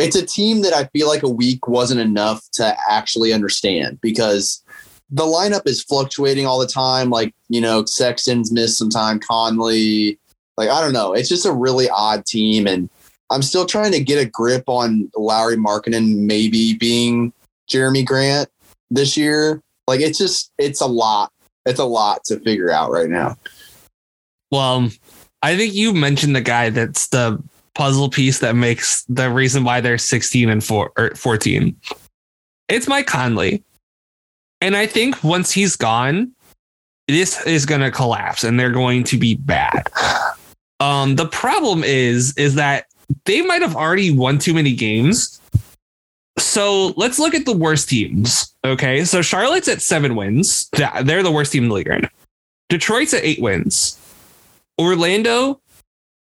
it's a team that I feel like a week wasn't enough to actually understand because the lineup is fluctuating all the time. Like, you know, Sexton's missed some time, Conley. Like, I don't know. It's just a really odd team. And I'm still trying to get a grip on Lauri Markkanen maybe being Jerami Grant this year. Like, it's just, it's a lot. It's a lot to figure out right now. Well, I think you mentioned the guy that's the puzzle piece that makes the reason why they're 16 and four or 14. It's Mike Conley. And I think once he's gone, this is going to collapse and they're going to be bad. Um, the problem is, is that they might have already won too many games. So let's look at the worst teams. Okay. So Charlotte's at seven wins. They're the worst team in the league right now. Detroit's at eight wins. Orlando,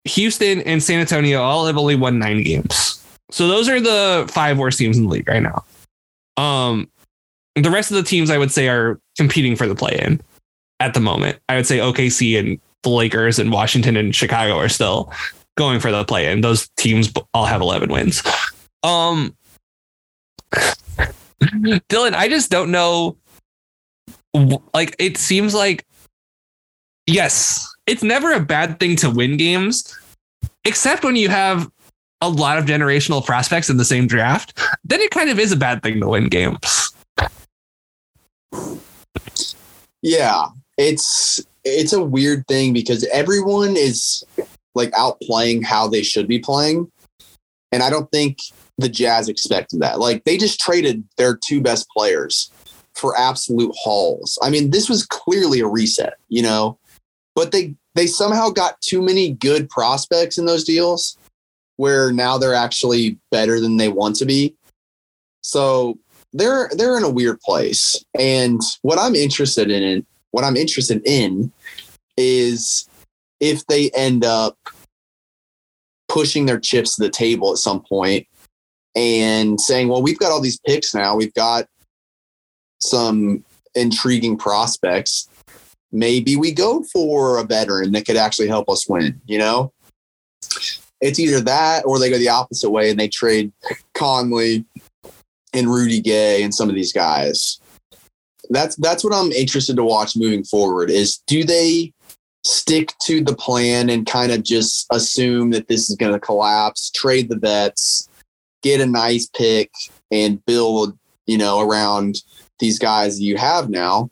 Houston, and San Antonio all have only won nine games. So those are the five worst teams in the league right now. Um, the rest of the teams I would say are competing for the play in at the moment. I would say OKC and the Lakers and Washington and Chicago are still going for the play in. Those teams all have 11 wins. Um, Dylan, I just don't know. Like, it seems like, yes, it's never a bad thing to win games, except when you have a lot of generational prospects in the same draft. Then it kind of is a bad thing to win games. Yeah, it's it's a weird thing because everyone is like outplaying how they should be playing, and I don't think the Jazz expected that. Like they just traded their two best players for absolute hauls. I mean, this was clearly a reset, you know, but they they somehow got too many good prospects in those deals where now they're actually better than they want to be. So they're they're in a weird place. And what I'm interested in what I'm interested in is if they end up pushing their chips to the table at some point and saying, well, we've got all these picks now. We've got some intriguing prospects, maybe we go for a veteran that could actually help us win, you know? It's either that or they go the opposite way and they trade Conley and Rudy Gay and some of these guys. That's that's what I'm interested to watch moving forward is do they stick to the plan and kind of just assume that this is going to collapse, trade the vets, get a nice pick and build, you know, around these guys you have now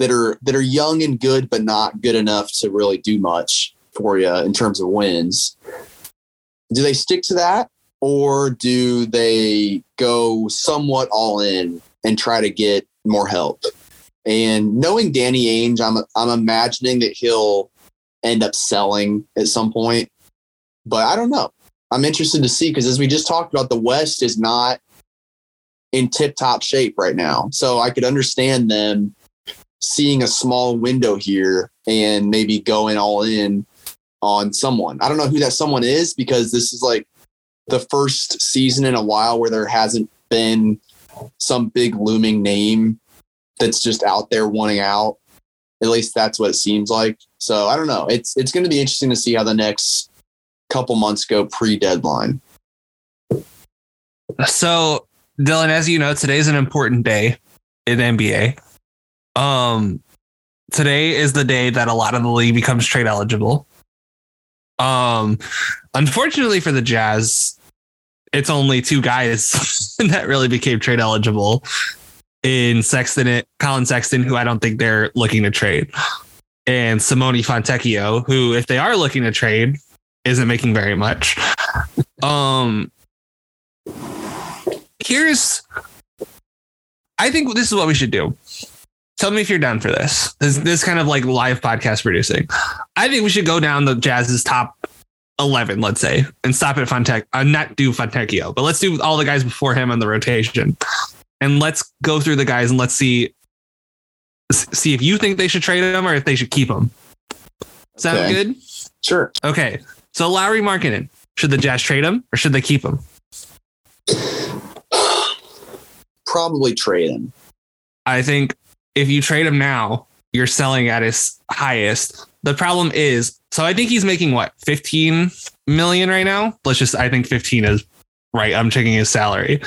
that are that are young and good but not good enough to really do much for you in terms of wins. Do they stick to that or do they go somewhat all in and try to get more help? And knowing Danny Ainge, I'm I'm imagining that he'll end up selling at some point. But I don't know. I'm interested to see because as we just talked about, the West is not in tip top shape right now. So I could understand them seeing a small window here and maybe going all in on someone. I don't know who that someone is because this is like the first season in a while where there hasn't been some big looming name that's just out there wanting out. At least that's what it seems like. So I don't know. It's it's going to be interesting to see how the next couple months go pre deadline. So Dylan, as you know, today's an important day in NBA. Um, today is the day that a lot of the league becomes trade eligible. Um, unfortunately for the Jazz, it's only two guys that really became trade eligible in Sexton, Collin Sexton, who I don't think they're looking to trade, and Simone Fontecchio, who, if they are looking to trade, isn't making very much. Um, here's, I think this is what we should do. Tell me if you're down for this. This this kind of like live podcast producing. I think we should go down the Jazz's top 11, let's say, and stop at Fontec. Uh, not do Fontecchio, but let's do all the guys before him on the rotation, and let's go through the guys and let's see see if you think they should trade him or if they should keep him. Sound Okay. good? Sure. Okay. So Lauri Markkanen, should the Jazz trade him or should they keep him? Probably trade him. I think if you trade him now, you're selling at his highest. The problem is, so I think he's making what 15 million right now. Let's just, I think 15 is right. I'm checking his salary.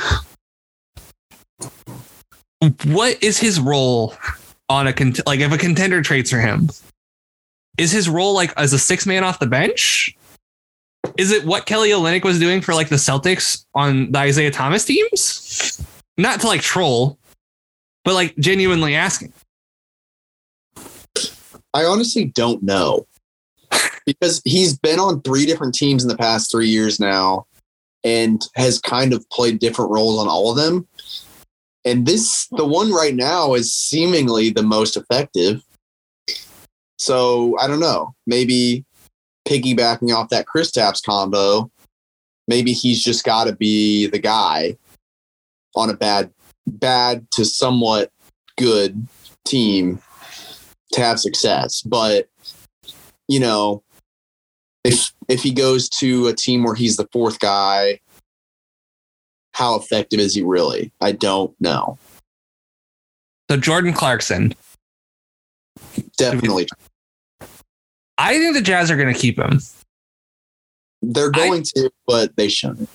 What is his role on a cont- like if a contender trades for him? Is his role like as a six man off the bench? Is it what Kelly Olynyk was doing for like the Celtics on the Isaiah Thomas teams? Not to like troll, but like genuinely asking. I honestly don't know because he's been on three different teams in the past three years now and has kind of played different roles on all of them. And this, the one right now, is seemingly the most effective. So I don't know. Maybe piggybacking off that Kristaps combo, maybe he's just got to be the guy on a bad, bad to somewhat good team to have success. But you know, if if he goes to a team where he's the fourth guy, how effective is he really? I don't know. So Jordan Clarkson, Definitely, I think the Jazz are going to keep him. they're going to, but they shouldn't.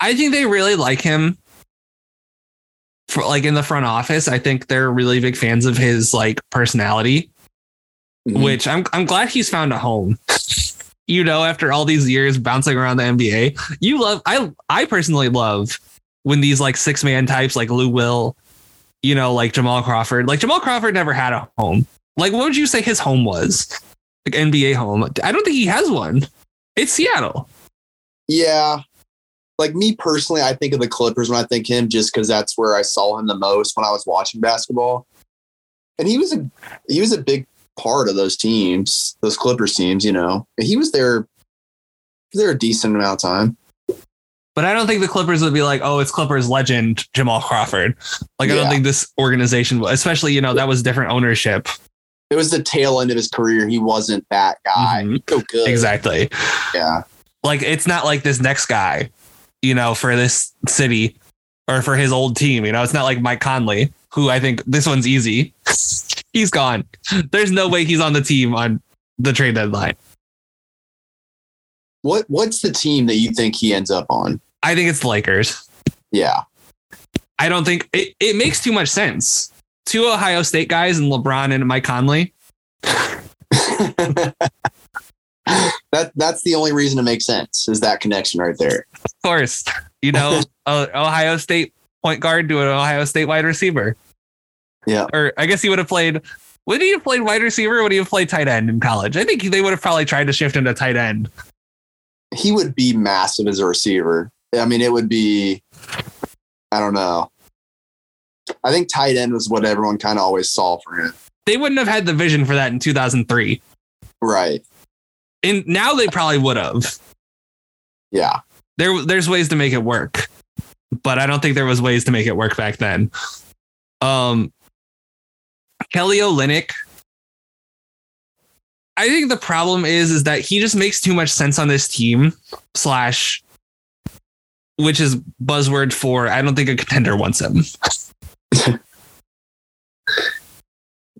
I think they really like him. For like in the front office, I think they're really big fans of his like personality, Mhm. which I'm I'm glad he's found a home. you know, after all these years bouncing around the NBA, you love I I personally love when these like six man types like Lou Will, you know, like Jamal Crawford. Like Jamal Crawford never had a home. Like what would you say his home was? Like NBA home. I don't think he has one. It's Seattle. Yeah. Like me personally, I think of the Clippers when I think him just because that's where I saw him the most when I was watching basketball. And he was a he was a big part of those teams, those Clippers teams, you know. And he was there he was there a decent amount of time. But I don't think the Clippers would be like, oh, it's Clippers legend Jamal Crawford. Like, I don't think this organization, especially, you know, that was different ownership. It was the tail end of his career. He wasn't that guy. Mhm. So good. Exactly. Yeah. Like, it's not like this next guy, you know, for this city or for his old team. You know, it's not like Mike Conley, who I think this one's easy. he's gone. There's no way he's on the team on the trade deadline. What What's the team that you think he ends up on? I think it's the Lakers. Yeah. I don't think it, it makes too much sense. Two Ohio State guys and LeBron and Mike Conley. that that's the only reason it makes sense is that connection right there. Of course, you know, Ohio State point guard to an Ohio State wide receiver. Yeah. Or I guess he would have played. Would he have played wide receiver? Or would he have played tight end in college? I think they would have probably tried to shift him to tight end. He would be massive as a receiver. I mean, it would be. I don't know. I think tight end was what everyone kind of always saw for him. They wouldn't have had the vision for that in 2003. Right. And now they probably would have. Yeah. There, there's ways to make it work, but I don't think there was ways to make it work back then. Um, Kelly Olynyk. I think the problem is is that he just makes too much sense on this team. Slash, which is buzzword for I don't think a contender wants him.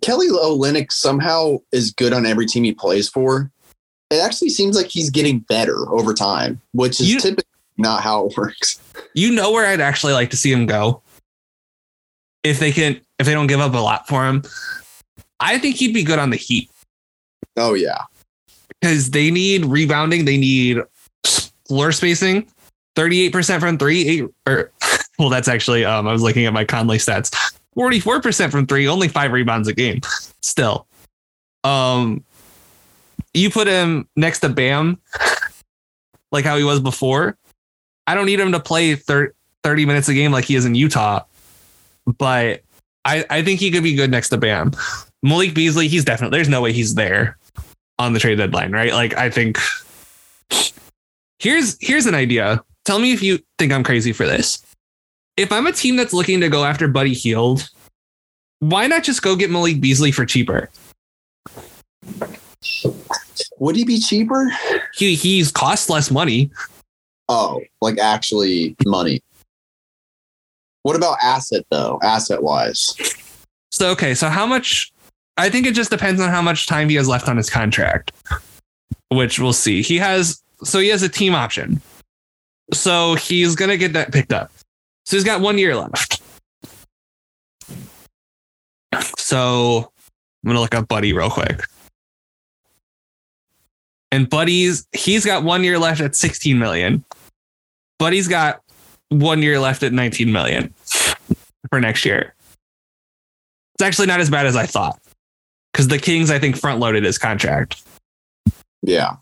Kelly Olynyk somehow is good on every team he plays for. It actually seems like he's getting better over time, which is You- typically not how it works. You know where I'd actually like to see him go. If they can, if they don't give up a lot for him, I think he'd be good on the Heat Oh yeah. because they need rebounding, they need floor spacing. Thirty-eight percent from three, eight or well, that's actually um, I was looking at my Conley stats. Forty-four percent from three, only five rebounds a game. Still, um, you put him next to Bam, like how he was before. I don't need him to play thir- 30 minutes a game like he is in Utah, but I, I think he could be good next to Bam. Malik Beasley, he's definitely, there's no way he's there on the trade deadline, right? Like, I think here's, here's an idea. Tell me if you think I'm crazy for this. If I'm a team that's looking to go after Buddy Hield, why not just go get Malik Beasley for cheaper? Would he be cheaper? He, he's cost less money. Oh, like actually money. What about asset though? Asset wise. So okay, so how much? I think it just depends on how much time he has left on his contract, which we'll see. He has so he has a team option, so he's gonna get that picked up. So he's got one year left. So I'm gonna look up Buddy real quick. And Buddy's he's got one year left at 16 million. Buddy's got one year left at 19 million for next year. It's actually not as bad as I thought. Because the Kings, I think, front loaded his contract. Yeah.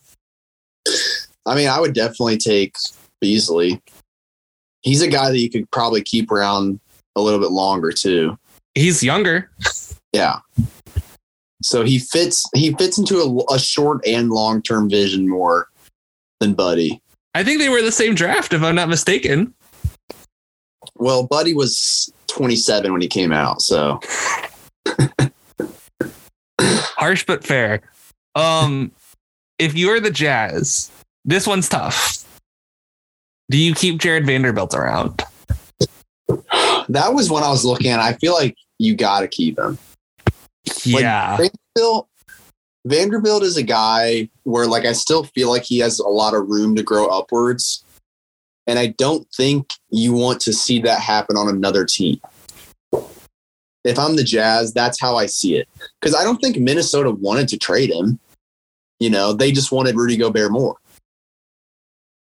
I mean, I would definitely take Beasley. He's a guy that you could probably keep around a little bit longer too. He's younger. Yeah. So he fits he fits into a, a short and long term vision more than Buddy. I think they were the same draft, if I'm not mistaken. Well, Buddy was 27 when he came out, so Harsh but fair. Um, if you're the Jazz, this one's tough. Do you keep Jarred Vanderbilt around? that was when I was looking at. I feel like you got to keep him. Like, yeah. Vanderbilt, Vanderbilt is a guy where like I still feel like he has a lot of room to grow upwards. And I don't think you want to see that happen on another team. If I'm the Jazz, that's how I see it. Because I don't think Minnesota wanted to trade him. You know, they just wanted Rudy Gobert more.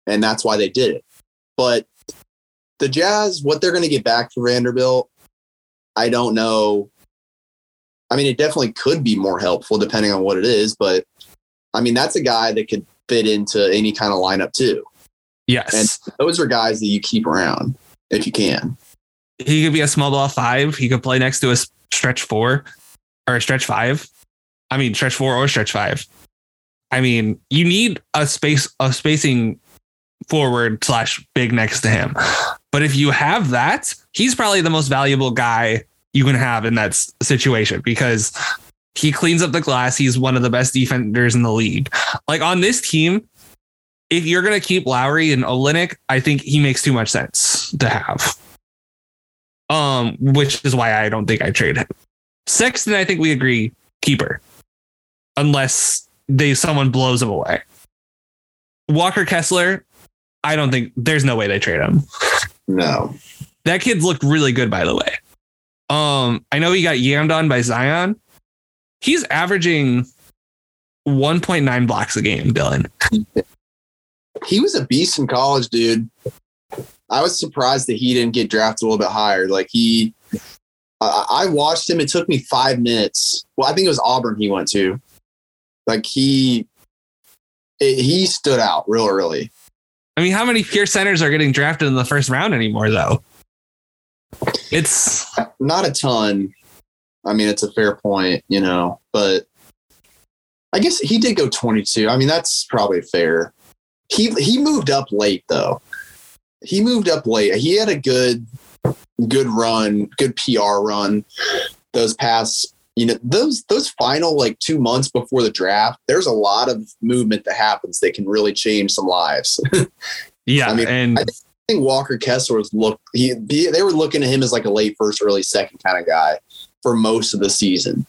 And that's why they did it. But the Jazz, what they're going to get back for Vanderbilt, I don't know. I mean, it definitely could be more helpful depending on what it is, but I mean, that's a guy that could fit into any kind of lineup too. Yes. And those are guys that you keep around if you can. he could be a small ball five. He could play next to a stretch four or a stretch five. I mean, stretch four or stretch five. I mean, you need a space, a spacing forward slash big next to him. But if you have that, he's probably the most valuable guy you can have in that situation because he cleans up the glass. He's one of the best defenders in the league. Like on this team, if you're going to keep Lauri and Olynyk, I think he makes too much sense to have. Um, which is why I don't think I trade him. Sexton, I think we agree, keeper. Unless they someone blows him away. Walker Kessler, I don't think there's no way they trade him. No. That kid's looked really good, by the way. Um, I know he got yammed on by Zion. He's averaging 1.9 blocks a game, Dylan. He was a beast in college, dude. I was surprised that he didn't get drafted a little bit higher. Like he, I I watched him. It took me five minutes. Well, I think it was Auburn he went to. Like he, it, he stood out real early. I mean, how many pure centers are getting drafted in the first round anymore, though? It's Not a ton. I mean, it's a fair point, you know, but I guess he did go 22. I mean, that's probably fair. He he moved up late though. He moved up late. He had a good good run, good PR run those past you know those those final like 2 months before the draft. There's a lot of movement that happens that can really change some lives. yeah, I mean, and I think Walker Kessler was look he, he they were looking at him as like a late first, early second kind of guy for most of the season.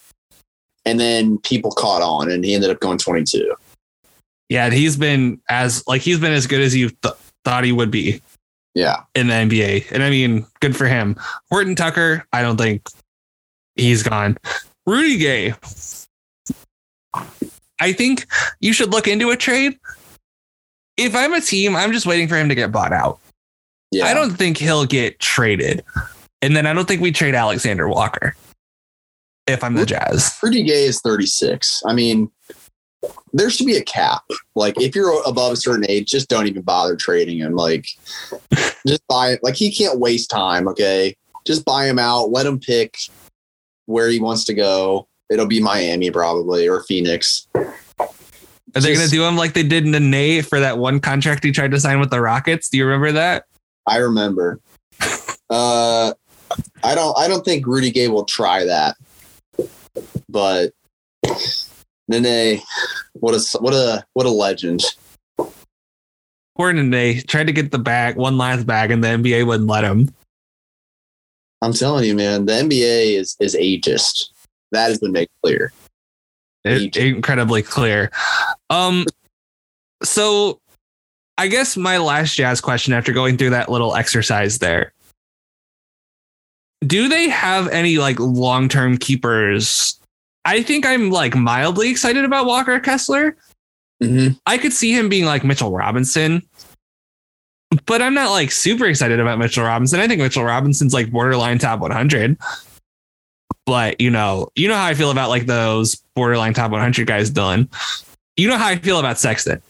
And then people caught on and he ended up going 22. yeah, he's been as like he's been as good as you th- thought he would be Yeah. in the NBA. And I mean, good for him. Horton Tucker, I don't think he's gone. Rudy Gay. I think you should look into a trade. If I'm a team, I'm just waiting for him to get bought out. Yeah. I don't think he'll get traded. And then I don't think we trade Alexander Walker if I'm the Jazz. Rudy Gay is 36. I mean, there should be a cap. Like if you're above a certain age, just don't even bother trading him. Like just buy it. Like he can't waste time. Okay. Just buy him out. Let him pick where he wants to go. It'll be Miami probably or Phoenix. Are they going to do him like they did Nene for that one contract he tried to sign with the Rockets? Do you remember that? I remember. Uh, I don't. I don't think Rudy Gay will try that. But Nene, what a what a what a legend. Poor Nene tried to get the bag, one last bag, and the NBA wouldn't let him. I'm telling you, man, the NBA is is ageist. That has been made clear. It, incredibly clear. Um, so I guess my last jazz question after going through that little exercise there. Do they have any like long term keepers? I think I'm like mildly excited about Walker Kessler. Mhm. I could see him being like Mitchell Robinson, but I'm not like super excited about Mitchell Robinson. I think Mitchell Robinson's like borderline top 100. But you know, you know how I feel about like those borderline top 100 guys, Dylan. You know how I feel about Sexton.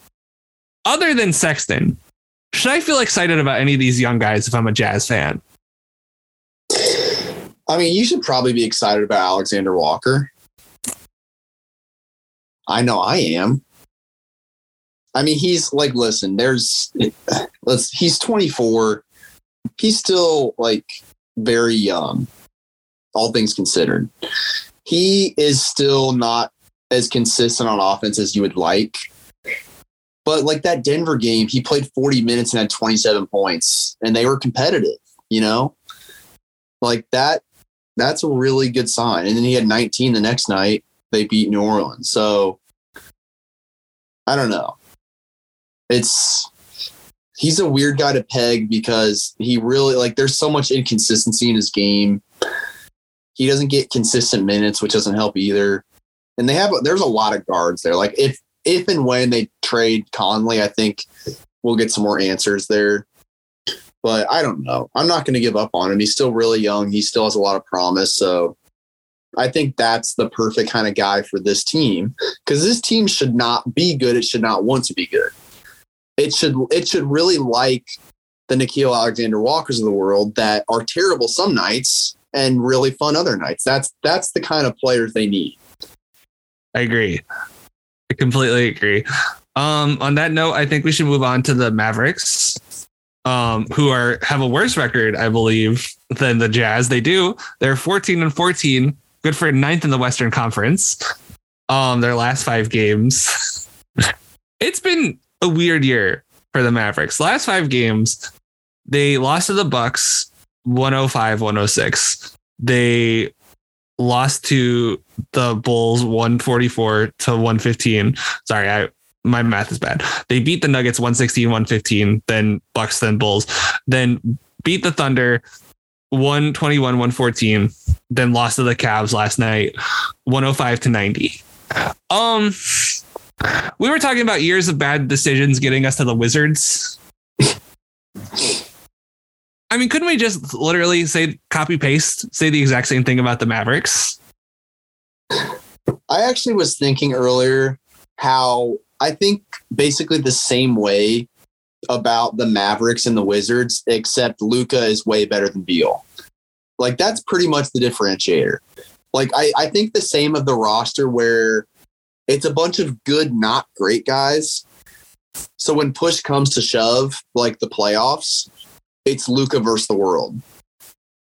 Other than Sexton, should I feel excited about any of these young guys if I'm a Jazz fan? I mean, you should probably be excited about Alexander Walker. I know I am. I mean, he's like, listen, there's, let's, he's 24. He's still like very young, all things considered. He is still not as consistent on offense as you would like. But like that Denver game, he played 40 minutes and had 27 points, and they were competitive, you know? Like that, that's a really good sign. And then he had 19 the next night. They beat New Orleans. So I don't know. It's he's a weird guy to peg because he really like there's so much inconsistency in his game. He doesn't get consistent minutes, which doesn't help either. And they have there's a lot of guards there. Like if if and when they trade Conley, I think we'll get some more answers there. But I don't know. I'm not going to give up on him. He's still really young. He still has a lot of promise. So I think that's the perfect kind of guy for this team because this team should not be good. It should not want to be good. It should it should really like the Nickeil Alexander Walkers of the world that are terrible some nights and really fun other nights. That's that's the kind of players they need. I agree. I completely agree. Um, on that note, I think we should move on to the Mavericks, um, who are have a worse record, I believe, than the Jazz. They do. They're 14 and 14, good for ninth in the Western Conference. Um, their last five games. it's been a weird year for the Mavericks. Last five games, they lost to the Bucks, 105, 106. They lost to the Bulls 144 to 115. Sorry, I my math is bad. They beat the Nuggets 116, 115, then Bucks, then Bulls, then beat the Thunder 121, 114, then lost to the Cavs last night 105 to 90. Um we were talking about years of bad decisions getting us to the Wizards. I mean, couldn't we just literally say copy paste, say the exact same thing about the Mavericks? I actually was thinking earlier how I think basically the same way about the Mavericks and the Wizards, except Luka is way better than Beal. Like that's pretty much the differentiator. Like I, I think the same of the roster where it's a bunch of good, not great guys. So when push comes to shove, like the playoffs, it's Luka versus the world.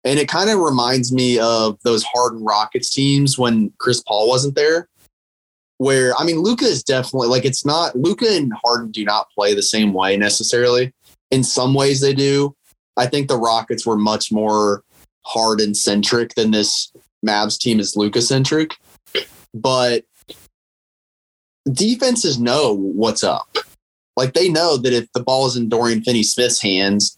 And it kind of reminds me of those Harden Rockets teams when Chris Paul wasn't there. Where I mean, Luka is definitely like it's not Luka and Harden do not play the same way necessarily. In some ways, they do. I think the Rockets were much more Harden centric than this Mavs team is Luka centric. But defenses know what's up. Like they know that if the ball is in Dorian Finney Smith's hands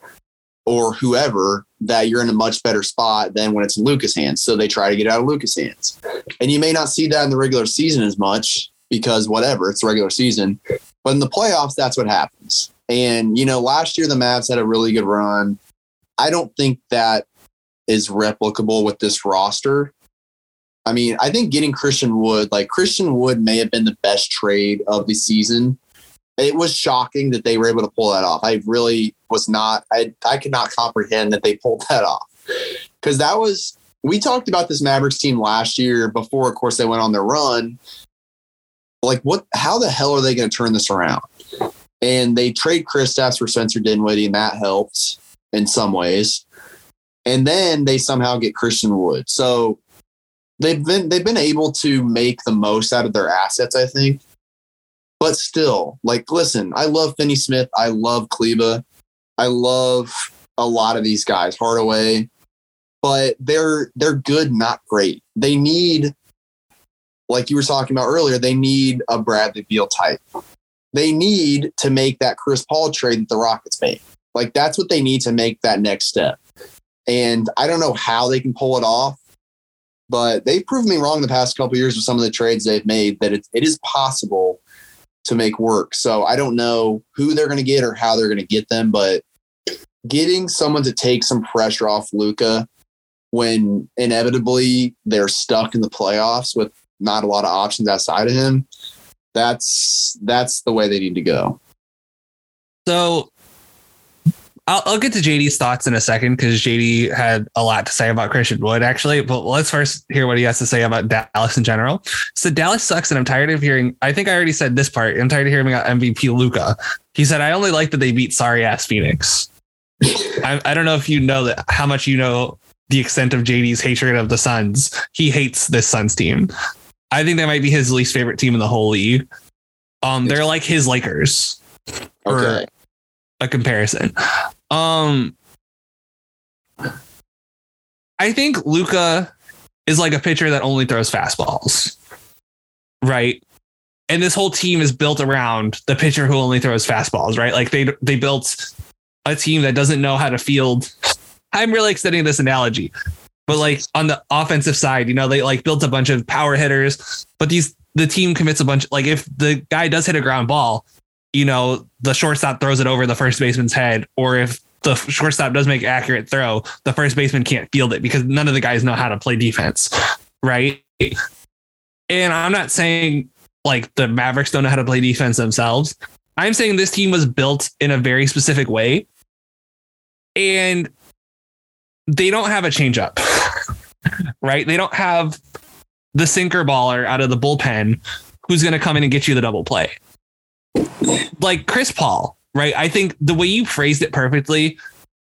or whoever, that you're in a much better spot than when it's in Luka's hands. So they try to get out of Luka's hands. And you may not see that in the regular season as much because whatever, it's the regular season. But in the playoffs, that's what happens. And, you know, last year the Mavs had a really good run. I don't think that is replicable with this roster. I mean, I think getting Christian Wood, like Christian Wood may have been the best trade of the season. It was shocking that they were able to pull that off. I really was not, I, I could not comprehend that they pulled that off. Because that was, we talked about this Mavericks team last year before, of course, they went on their run. Like, what, how the hell are they going to turn this around? And they trade Chris Kristaps for Spencer Dinwiddie, and that helped in some ways. And then they somehow get Christian Wood. So they've been they've been able to make the most out of their assets, I think. But still, like, listen, I love Finney Smith. I love Kleber. I love a lot of these guys, Hardaway, but they're they're good, not great. They need, like you were talking about earlier, they need a Bradley Beal type. They need to make that Chris Paul trade that the Rockets made. Like that's what they need to make that next step. And I don't know how they can pull it off but they've proven me wrong the past couple years with some of the trades they've made that it, it is possible to make work. So I don't know who they're going to get or how they're going to get them, but getting someone to take some pressure off Luka when inevitably they're stuck in the playoffs with not a lot of options outside of him, that's that's the way they need to go. So I'll, I'll get to JD's thoughts in a second because JD had a lot to say about Christian Wood, actually. But let's first hear what he has to say about Dallas in general. So Dallas sucks, and I'm tired of hearing. I think I already said this part. I'm tired of hearing about MVP Luka. He said, "I only like that they beat sorry ass Phoenix." I, I don't know if you know that how much you know the extent of JD's hatred of the Suns. He hates this Suns team. I think that might be his least favorite team in the whole league. Um, they're like his Lakers. Okay. A comparison. Um, I think Luka is like a pitcher that only throws fastballs, right? And this whole team is built around the pitcher who only throws fastballs, right? Like they they built a team that doesn't know how to field. I'm really extending this analogy, but like on the offensive side, you know, they like built a bunch of power hitters, but these the team commits a bunch. Like if the guy does hit a ground ball, you know, the shortstop throws it over the first baseman's head, or if the shortstop does make accurate throw, the first baseman can't field it because none of the guys know how to play defense, right? And I'm not saying like the Mavericks don't know how to play defense themselves. I'm saying this team was built in a very specific way, and they don't have a changeup, right? They don't have the sinker baller out of the bullpen who's going to come in and get you the double play like Chris Paul, right? I think the way you phrased it perfectly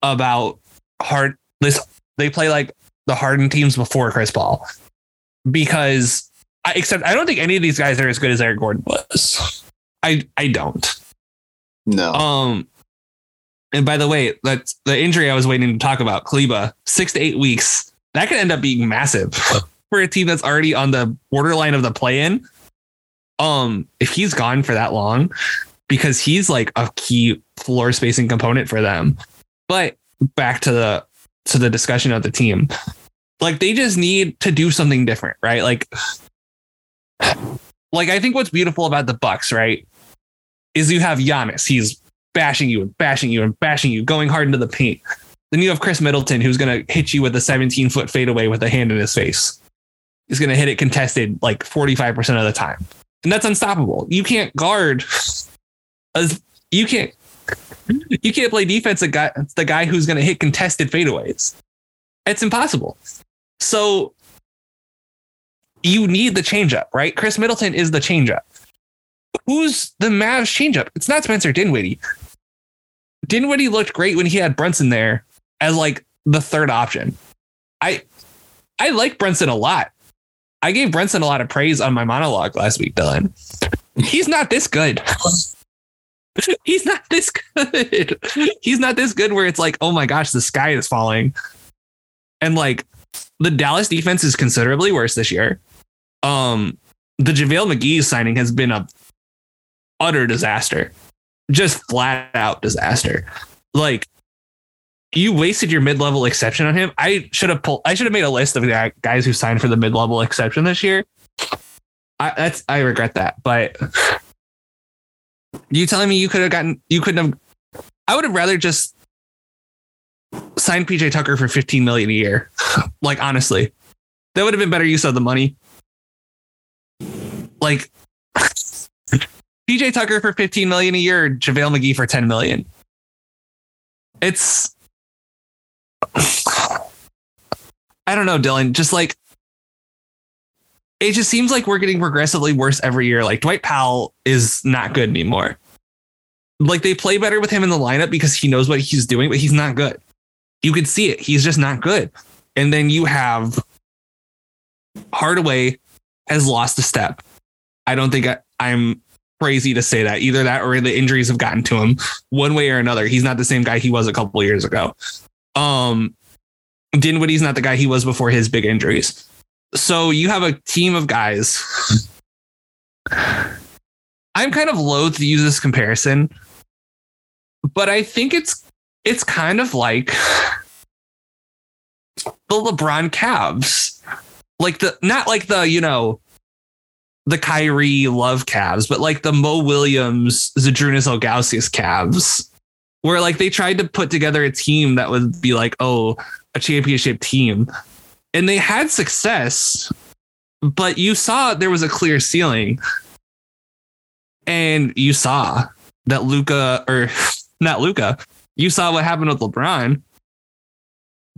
about hard this they play like the Harden teams before Chris Paul. Because I, except I don't think any of these guys are as good as Eric Gordon was. I I don't. No. Um And by the way, that's the injury I was waiting to talk about, Kleber, six to eight weeks. That could end up being massive for a team that's already on the borderline of the play-in. Um, if he's gone for that long, because he's like a key floor spacing component for them. But back to the to the discussion of the team. Like they just need to do something different, right? Like like I think what's beautiful about the Bucks, right? Is you have Giannis. He's bashing you and bashing you and bashing you, going hard into the paint. Then you have Khris Middleton, who's going to hit you with a 17 foot fadeaway with a hand in his face. He's going to hit it contested like 45% of the time. And that's unstoppable. You can't guard as you can't you can't play defense a guy the guy who's going to hit contested fadeaways. It's impossible. So you need the changeup, right? Khris Middleton is the changeup. Who's the Mavs changeup? It's not Spencer Dinwiddie. Dinwiddie looked great when he had Brunson there as like the third option. I I like Brunson a lot. I gave Brunson a lot of praise on my monologue last week, Dylan. He's not this good. He's not this good. He's not this good where it's like, oh my gosh, the sky is falling. And like the Dallas defense is considerably worse this year. Um, the JaVale McGee signing has been a utter disaster. Just flat out disaster. Like you wasted your mid-level exception on him. I should have pulled I should have made a list of the guys who signed for the mid-level exception this year. I that's I regret that. But you telling me you could have gotten you couldn't have I would have rather just signed PJ Tucker for 15 million a year. like honestly. That would have been better use of the money. Like PJ Tucker for 15 million a year, JaVale McGee for 10 million. It's I don't know, Dylan. Just like it just seems like we're getting progressively worse every year. Like Dwight Powell is not good anymore. Like they play better with him in the lineup because he knows what he's doing, but he's not good. You can see it. He's just not good. And then you have Hardaway has lost a step. I don't think I, I'm crazy to say that. Either that or the injuries have gotten to him one way or another. He's not the same guy he was a couple years ago. Um, Dinwiddie's not the guy he was before his big injuries. So you have a team of guys. I'm kind of loath to use this comparison, but I think it's it's kind of like the LeBron Cavs. Like the not like the, you know, the Kyrie Love Cavs, but like the Mo Williams, Zydrunas Ilgauskas Cavs, where like they tried to put together a team that would be like, oh, a championship team. And they had success, but you saw there was a clear ceiling. And you saw that Luka or not Luka, you saw what happened with LeBron.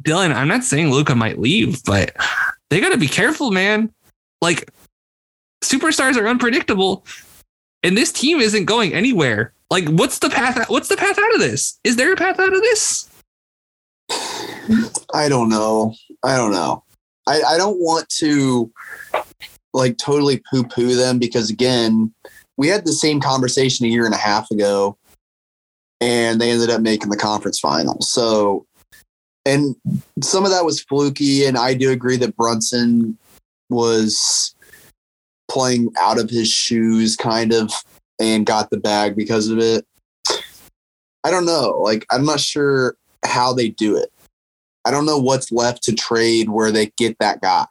Dylan, I'm not saying Luka might leave, but they got to be careful, man. Like superstars are unpredictable, and this team isn't going anywhere. Like, what's the path? What's the path out of this? Is there a path out of this? I don't know. I don't know. I, I don't want to like totally poo poo them because again, we had the same conversation a year and a half ago and they ended up making the conference final. So, and some of that was fluky. And I do agree that Brunson was playing out of his shoes kind of and got the bag because of it. I don't know. Like, I'm not sure how they do it. I don't know what's left to trade where they get that guy.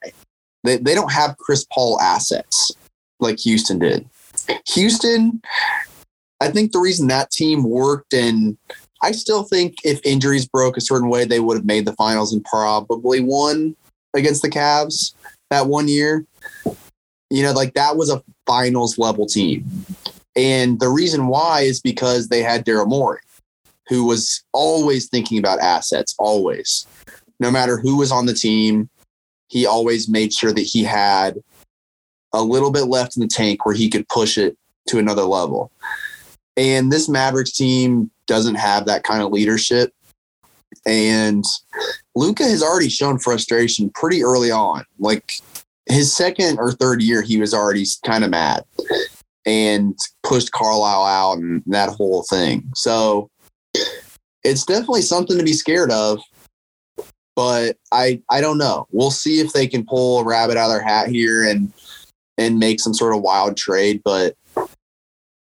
They, they don't have Chris Paul assets like Houston did. Houston, I think the reason that team worked, and I still think if injuries broke a certain way, they would have made the finals and probably won against the Cavs that one year. You know, like that was a finals level team. And the reason why is because they had Daryl Morey, who was always thinking about assets, always. No matter who was on the team, he always made sure that he had a little bit left in the tank where he could push it to another level. And this Mavericks team doesn't have that kind of leadership. And Luka has already shown frustration pretty early on. Like his second or third year, he was already kind of mad and pushed Carlisle out and that whole thing. So it's definitely something to be scared of. But I I don't know. We'll see if they can pull a rabbit out of their hat here and and make some sort of wild trade. But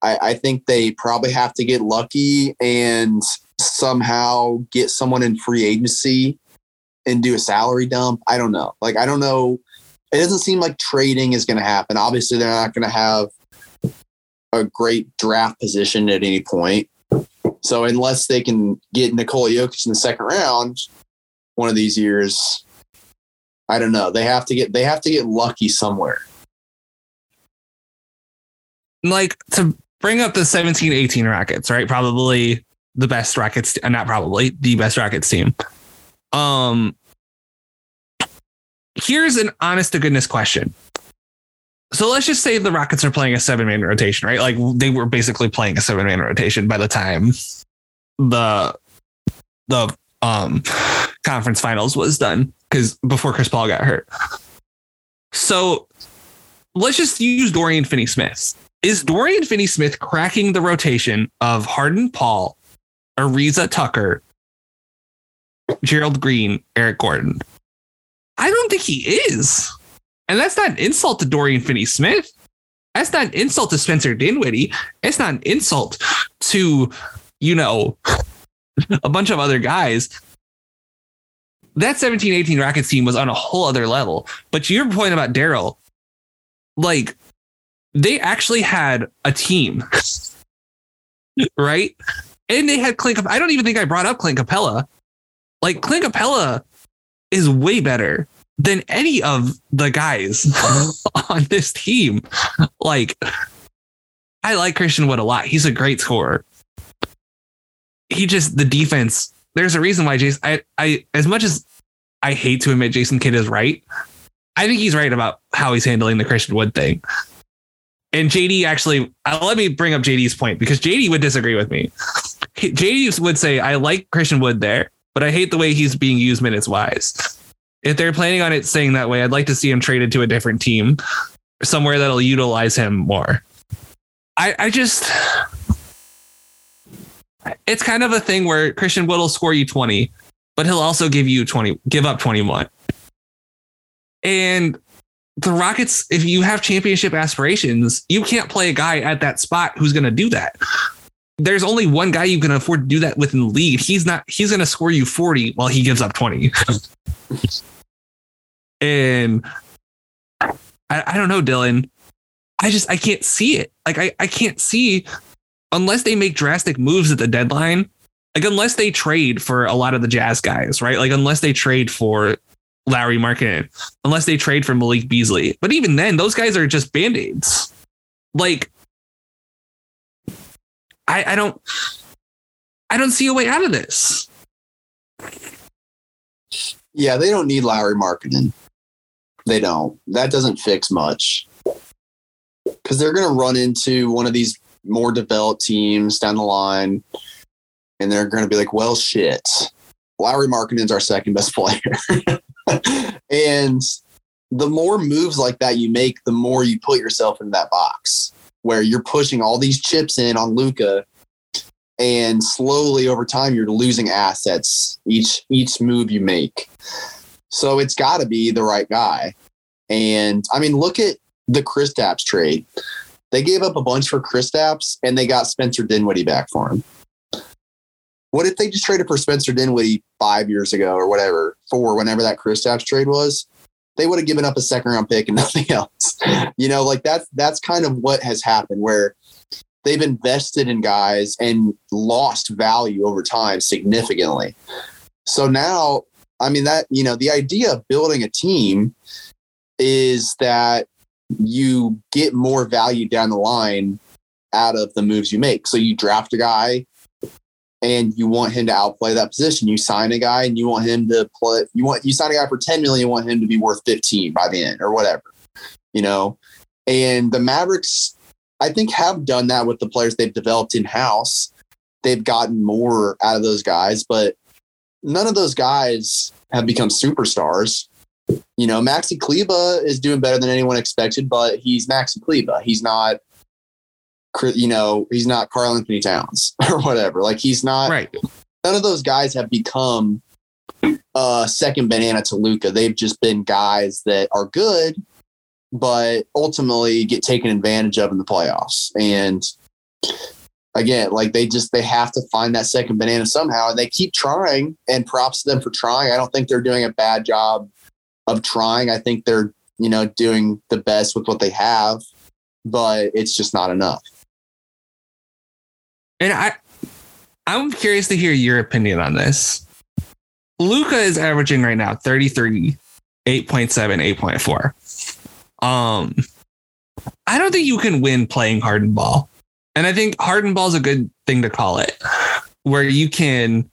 I, I think they probably have to get lucky and somehow get someone in free agency and do a salary dump. I don't know. Like I don't know. It doesn't seem like trading is going to happen. Obviously, they're not going to have a great draft position at any point. So unless they can get Nikola Jokic in the second round, one of these years, I don't know. They have to get they have to get lucky somewhere. Like to bring up the 17 18 Rockets, right? Probably the best Rockets, uh, not probably the best Rockets team. Um, here's an honest to goodness question. So let's just say the Rockets are playing a seven man rotation, right? Like they were basically playing a seven man rotation by the time the the um conference finals was done because before Chris Paul got hurt. So let's just use Dorian Finney Smith. Is Dorian Finney Smith cracking the rotation of Harden Paul, Ariza Tucker, Gerald Green, Eric Gordon? I don't think he is. And that's not an insult to Dorian Finney Smith. That's not an insult to Spencer Dinwiddie. It's not an insult to, you know, a bunch of other guys. That 17 18 Rockets team was on a whole other level. But to your point about Daryl, like they actually had a team, right? And they had Clint. I don't even think I brought up Clint Capela. Like Clint Capela is way better than any of the guys on this team. Like, I like Christian Wood a lot. He's a great scorer. He just the defense. There's a reason why Jason. I, I as much as I hate to admit Jason Kidd is right, I think he's right about how he's handling the Christian Wood thing. And JD actually, uh, let me bring up JD's point because JD would disagree with me. JD would say, I like Christian Wood there, but I hate the way he's being used minutes wise. If they're planning on it staying that way, I'd like to see him traded to a different team, somewhere that'll utilize him more. I, I just, it's kind of a thing where Christian Wood will score you 20, but he'll also give you 20, give up 21. And the Rockets, if you have championship aspirations, you can't play a guy at that spot who's going to do that. There's only one guy you can afford to do that with in the league. He's not, he's going to score you 40 while he gives up 20. and I, I don't know, Dylan. I just, I can't see it. Like, I, I can't see unless they make drastic moves at the deadline. Like, unless they trade for a lot of the Jazz guys, right? Like, unless they trade for Lauri Markkanen, unless they trade for Malik Beasley. But even then, those guys are just band aids. Like, I, I don't, I don't see a way out of this. Yeah, they don't need Lauri Markkanen. They don't. That doesn't fix much because they're going to run into one of these more developed teams down the line, and they're going to be like, "Well, shit, Lauri Markkanen's our second best player." and the more moves like that you make, the more you put yourself in that box where you're pushing all these chips in on Luka, and slowly over time you're losing assets each each move you make. So it's got to be the right guy. And I mean, look at the Kristaps trade. They gave up a bunch for Kristaps and they got Spencer Dinwiddie back for him. What if they just traded for Spencer Dinwiddie five years ago or whatever, for whenever that Kristaps trade was? They would have given up a second round pick and nothing else. you know, like that's that's kind of what has happened where they've invested in guys and lost value over time significantly. So now, I mean that, you know, the idea of building a team is that you get more value down the line out of the moves you make. So you draft a guy and you want him to outplay that position. You sign a guy and you want him to play. You want you sign a guy for ten million. You want him to be worth fifteen by the end or whatever, you know. And the Mavericks, I think, have done that with the players they've developed in house. They've gotten more out of those guys, but none of those guys have become superstars. You know, Maxi Kleber is doing better than anyone expected, but he's Maxi Kleber. He's not you know, he's not Karl Anthony Towns or whatever. Like he's not right. none of those guys have become uh second banana to Luka. They've just been guys that are good, but ultimately get taken advantage of in the playoffs. And again, like they just they have to find that second banana somehow, and they keep trying. And props to them for trying. I don't think they're doing a bad job of trying. I think they're you know doing the best with what they have, but it's just not enough. And I, I'm curious to hear your opinion on this. Luka is averaging right now 33, 8.7, 8.4. Um, I don't think you can win playing Harden ball. And I think Harden ball is a good thing to call it, where you can,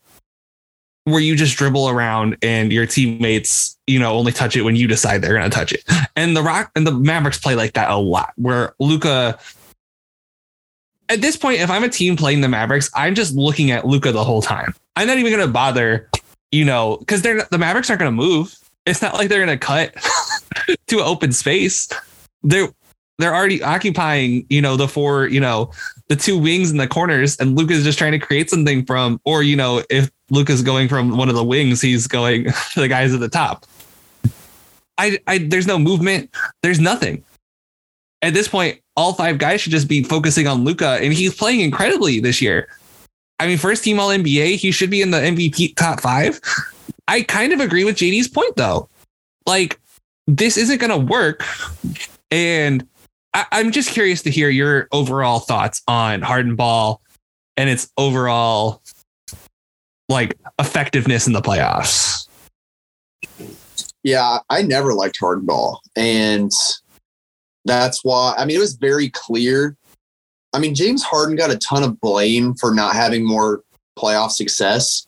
where you just dribble around and your teammates, you know, only touch it when you decide they're going to touch it. And the Rock and the Mavericks play like that a lot, where Luka at this point, if I'm a team playing the Mavericks, I'm just looking at Luka the whole time. I'm not even going to bother, you know, because they're the Mavericks aren't going to move. It's not like they're going to cut to open space. They're they're already occupying, you know, the four, you know, the two wings in the corners, and Luka's just trying to create something from, or you know, if Luka's going from one of the wings, he's going to the guys at the top. I, I there's no movement. There's nothing. At this point, all five guys should just be focusing on Luka, and he's playing incredibly this year. I mean, first team All NBA, he should be in the MVP top five. I kind of agree with JD's point though. Like, this isn't to work, and I, I'm just curious to hear your overall thoughts on Harden Ball and its overall like effectiveness in the playoffs. Yeah, I never liked Harden Ball, and that's why, I mean, it was very clear. I mean, James Harden got a ton of blame for not having more playoff success.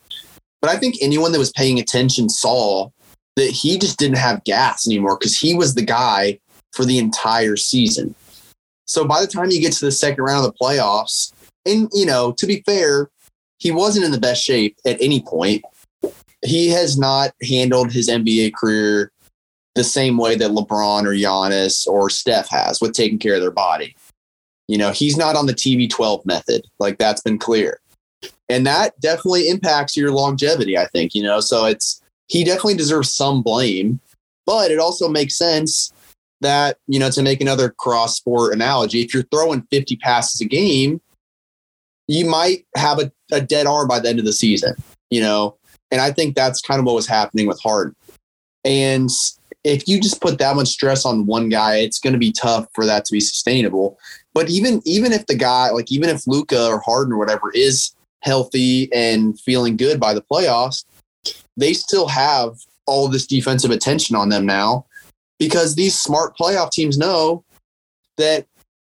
But I think anyone that was paying attention saw that he just didn't have gas anymore because he was the guy for the entire season. So by the time you get to the second round of the playoffs, and you know, to be fair, he wasn't in the best shape at any point. He has not handled his NBA career the same way that LeBron or Giannis or Steph has with taking care of their body. You know, he's not on the TB12 method. Like that's been clear. And that definitely impacts your longevity, I think, you know. So it's he definitely deserves some blame, but it also makes sense that, you know, to make another cross sport analogy, if you're throwing 50 passes a game, you might have a, a dead arm by the end of the season, you know. And I think that's kind of what was happening with Harden. And if you just put that much stress on one guy, it's going to be tough for that to be sustainable. But even even if the guy, like even if Luka or Harden or whatever is healthy and feeling good by the playoffs, they still have all this defensive attention on them now because these smart playoff teams know that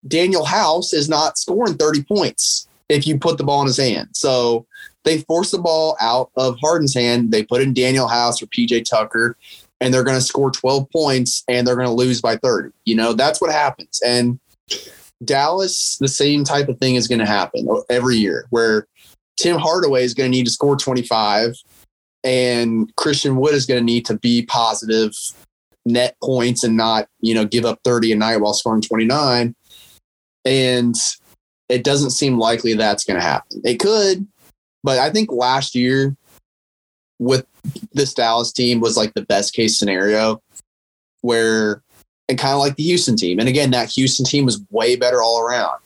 Danuel House is not scoring 30 points if you put the ball in his hand. So they force the ball out of Harden's hand. They put in Danuel House or PJ Tucker and they're going to score 12 points and they're going to lose by 30. You know, that's what happens. And Dallas, the same type of thing is going to happen every year where Tim Hardaway is going to need to score 25 and Christian Wood is going to need to be positive net points and not, you know, give up 30 a night while scoring 29. And it doesn't seem likely that's going to happen. It could, but I think last year with this Dallas team was like the best case scenario where and kind of like the Houston team. And again, that Houston team was way better all around.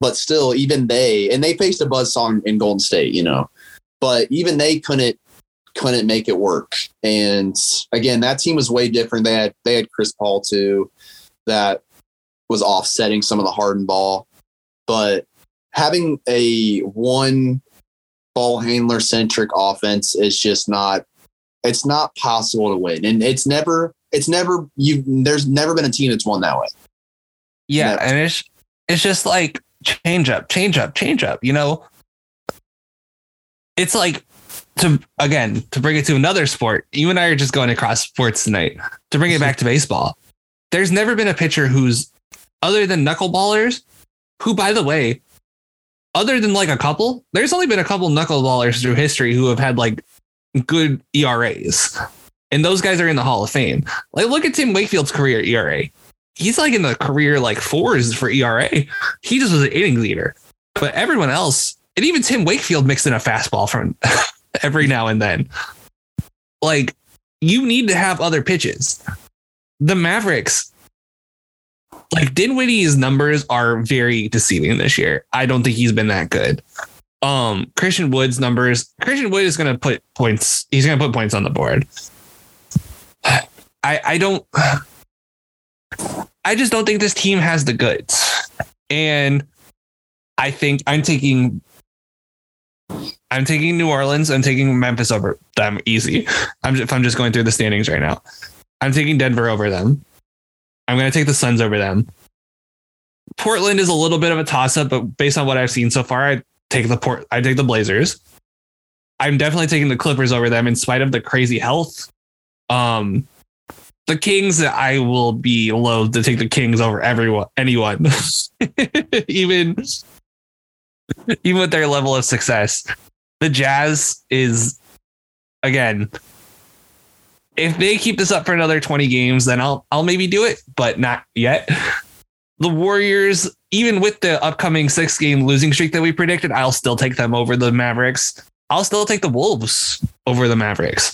But still, even they and they faced a buzz song in Golden State, you know. But even they couldn't couldn't make it work. And again, that team was way different. They had they had Chris Paul too, that was offsetting some of the Harden ball. But having a one ball handler centric offense is just not it's not possible to win. And it's never it's never you there's never been a team that's won that way. Yeah, never. and it's it's just like change up, change up, change up, you know. It's like to again to bring it to another sport. You and I are just going across sports tonight. To bring it back to baseball. There's never been a pitcher who's other than knuckleballers, who by the way, other than like a couple, there's only been a couple knuckleballers through history who have had like good ERAs. And those guys are in the Hall of Fame. Like look at Tim Wakefield's career ERA. He's like in the career like fours for ERA. He just was an inning leader. But everyone else and even Tim Wakefield mixed in a fastball from every now and then. Like you need to have other pitches. The Mavericks, like Dinwiddie's numbers are very deceiving this year. I don't think he's been that good. Um, Christian Wood's numbers, Christian Wood is going to put points. He's going to put points on the board. I I don't. I just don't think this team has the goods, and I think I'm taking. I'm taking New Orleans. I'm taking Memphis over them easy. I'm if I'm just going through the standings right now. I'm taking Denver over them. I'm going to take the Suns over them. Portland is a little bit of a toss up, but based on what I've seen so far, I take the port. I take the Blazers. I'm definitely taking the Clippers over them in spite of the crazy health. Um, the Kings, I will be loath to take the Kings over everyone, anyone, even even with their level of success. The Jazz is again. If they keep this up for another 20 games, then I'll I'll maybe do it, but not yet. The Warriors, even with the upcoming six game losing streak that we predicted, I'll still take them over the Mavericks. I'll still take the Wolves over the Mavericks.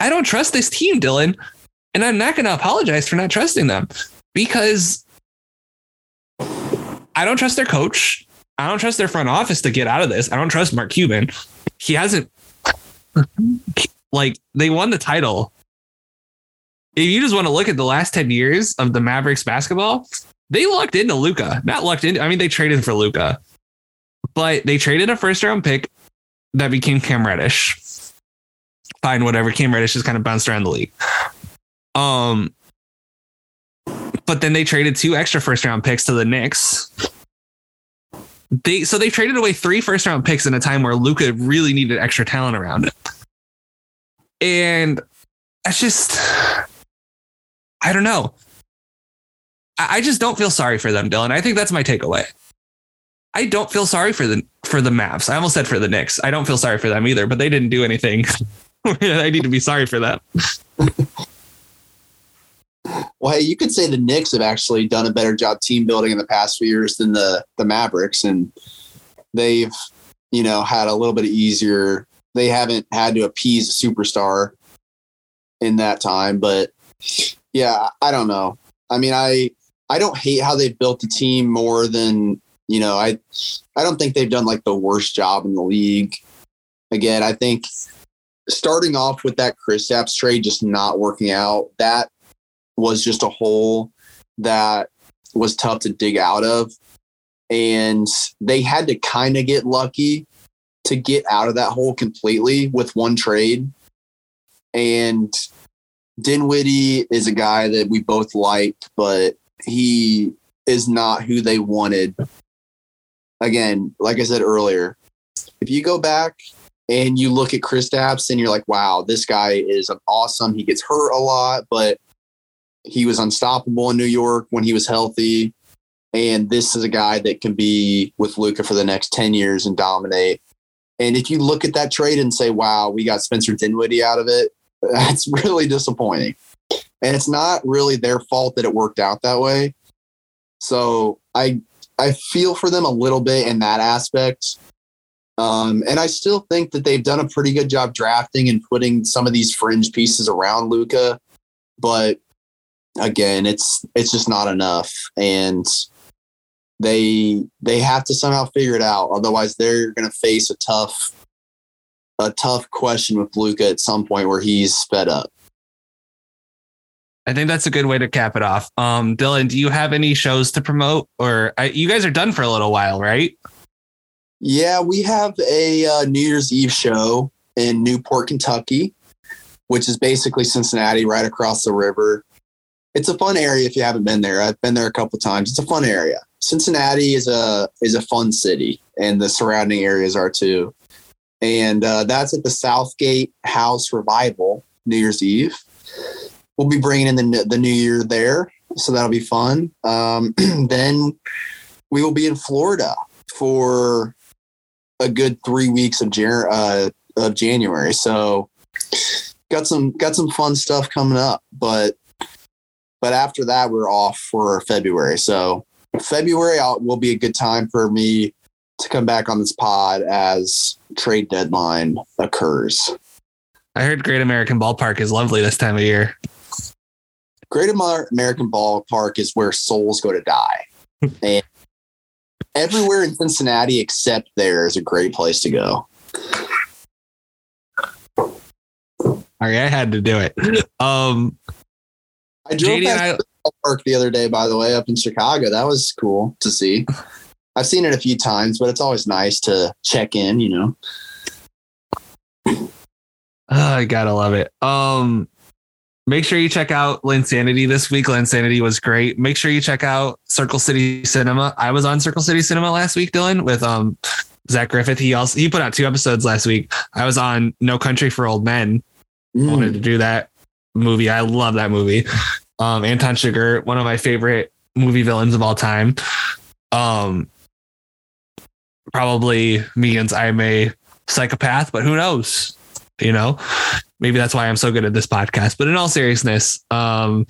I don't trust this team, Dylan. And I'm not going to apologize for not trusting them because I don't trust their coach. I don't trust their front office to get out of this. I don't trust Mark Cuban. He hasn't, like, they won the title. If you just want to look at the last 10 years of the Mavericks basketball, they lucked into Luka. Not lucked into, I mean, they traded for Luka, but they traded a first round pick that became Cam Reddish. Fine, whatever. Cam Reddish just kind of bounced around the league. Um, but then they traded two extra first round picks to the Knicks. They so they traded away three first round picks in a time where Luka really needed extra talent around it. And that's just I don't know. I, I just don't feel sorry for them, Dylan. I think that's my takeaway. I don't feel sorry for the for the Mavs. I almost said for the Knicks. I don't feel sorry for them either, but they didn't do anything. I need to be sorry for them. Well, hey, you could say the Knicks have actually done a better job team building in the past few years than the the Mavericks, and they've you know had a little bit easier. They haven't had to appease a superstar in that time, but yeah, I don't know. I mean, I I don't hate how they've built the team more than you know. I I don't think they've done like the worst job in the league. Again, I think starting off with that Kristaps trade just not working out. That was just a hole that was tough to dig out of. And they had to kind of get lucky to get out of that hole completely with one trade. And Dinwiddie is a guy that we both liked, but he is not who they wanted. Again, like I said earlier, if you go back and you look at Kristaps and you're like, wow, this guy is awesome. He gets hurt a lot, but he was unstoppable in New York when he was healthy. And this is a guy that can be with Luka for the next 10 years and dominate. And if you look at that trade and say, wow, we got Spencer Dinwiddie out of it, that's really disappointing. And it's not really their fault that it worked out that way. So I I feel for them a little bit in that aspect. Um, and I still think that they've done a pretty good job drafting and putting some of these fringe pieces around Luka. But again, it's it's just not enough, and they they have to somehow figure it out. Otherwise, they're going to face a tough a tough question with Luka at some point where he's sped up. I think that's a good way to cap it off. Um, Dylan, do you have any shows to promote, or I, you guys are done for a little while, right? Yeah, we have a uh, New Year's Eve show in Newport, Kentucky, which is basically Cincinnati, right across the river it's a fun area if you haven't been there. I've been there a couple times. It's a fun area. Cincinnati is a is a fun city, and the surrounding areas are too. And uh, that's at the Southgate House Revival New Year's Eve. We'll be bringing in the the new year there, so that'll be fun. Um, then we will be in Florida for a good three weeks of Jan- uh, of January. So got some got some fun stuff coming up, but but after that, we're off for February. So February I'll, will be a good time for me to come back on this pod as trade deadline occurs. I heard Great American Ballpark is lovely this time of year. Great American Ballpark is where souls go to die. and everywhere in Cincinnati except there is a great place to go. All right, I had to do it. Um, I drove JD past I, Park the other day, by the way, up in Chicago. That was cool to see. I've seen it a few times, but it's always nice to check in, you know. Oh, I gotta love it. Um, make sure you check out Linsanity this week. Linsanity was great. Make sure you check out Circle City Cinema. I was on Circle City Cinema last week, Dylan, with um Zach Griffith. He also he put out two episodes last week. I was on No Country for Old Men. Mm. Wanted to do that movie. I love that movie. Um, Anton Chigurh, one of my favorite movie villains of all time. Um, probably means I'm a psychopath, but who knows? You know, maybe that's why I'm so good at this podcast. But in all seriousness, um,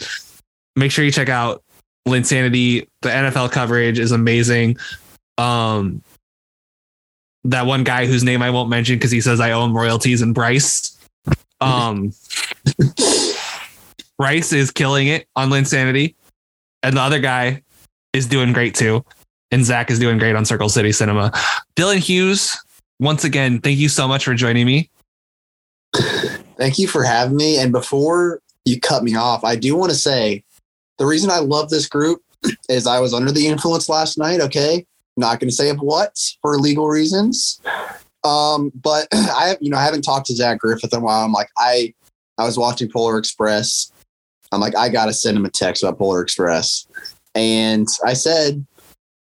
make sure you check out Linsanity. The NFL coverage is amazing. Um, that one guy whose name I won't mention because he says I own royalties and Bryce. Um, Bryce is killing it on Linsanity, and the other guy is doing great too. And Zach is doing great on Circle City Cinema. Dylan Hughes, once again, thank you so much for joining me. Thank you for having me. And before you cut me off, I do want to say the reason I love this group is I was under the influence last night. Okay. Not going to say of what for legal reasons. Um, but I you know, I haven't talked to Zach Griffith in a while. I'm like, I, I was watching Polar Express. I'm like, I got to send him a text about Polar Express. And I said,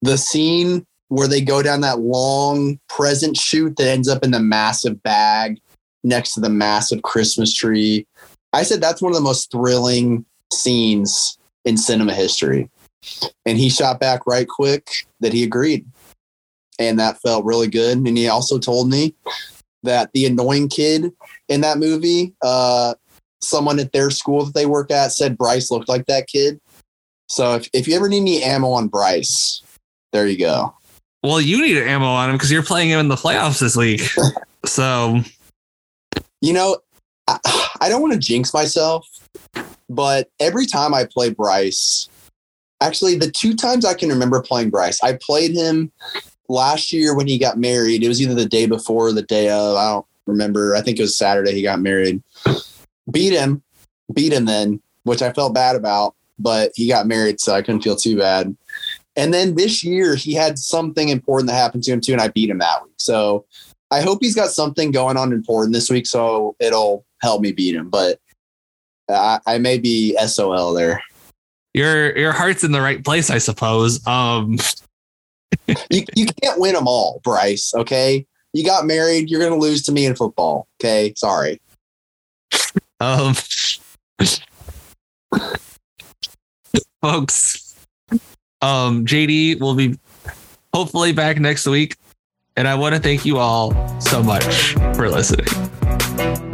the scene where they go down that long present chute that ends up in the massive bag next to the massive Christmas tree. I said that's one of the most thrilling scenes in cinema history. And he shot back right quick that he agreed. And that felt really good. And he also told me that the annoying kid in that movie, uh, someone at their school that they work at said Bryce looked like that kid. So if, if you ever need any ammo on Bryce, there you go. Well, you need ammo on him because you're playing him in the playoffs this week. so, you know, I, I don't want to jinx myself, but every time I play Bryce, actually, the two times I can remember playing Bryce, I played him last year when he got married. It was either the day before or the day of. I don't remember. I think it was Saturday he got married. Beat him, beat him then, which I felt bad about, but he got married, so I couldn't feel too bad. And then this year, he had something important that happened to him too, and I beat him that week. So I hope he's got something going on important this week, so it'll help me beat him. But I, I may be SOL there. Your your heart's in the right place, I suppose. Um, you you can't win them all, Bryce. Okay, you got married. You're gonna lose to me in football. Okay, sorry. Um, folks um, JD will be hopefully back next week. And I want to thank you all so much for listening.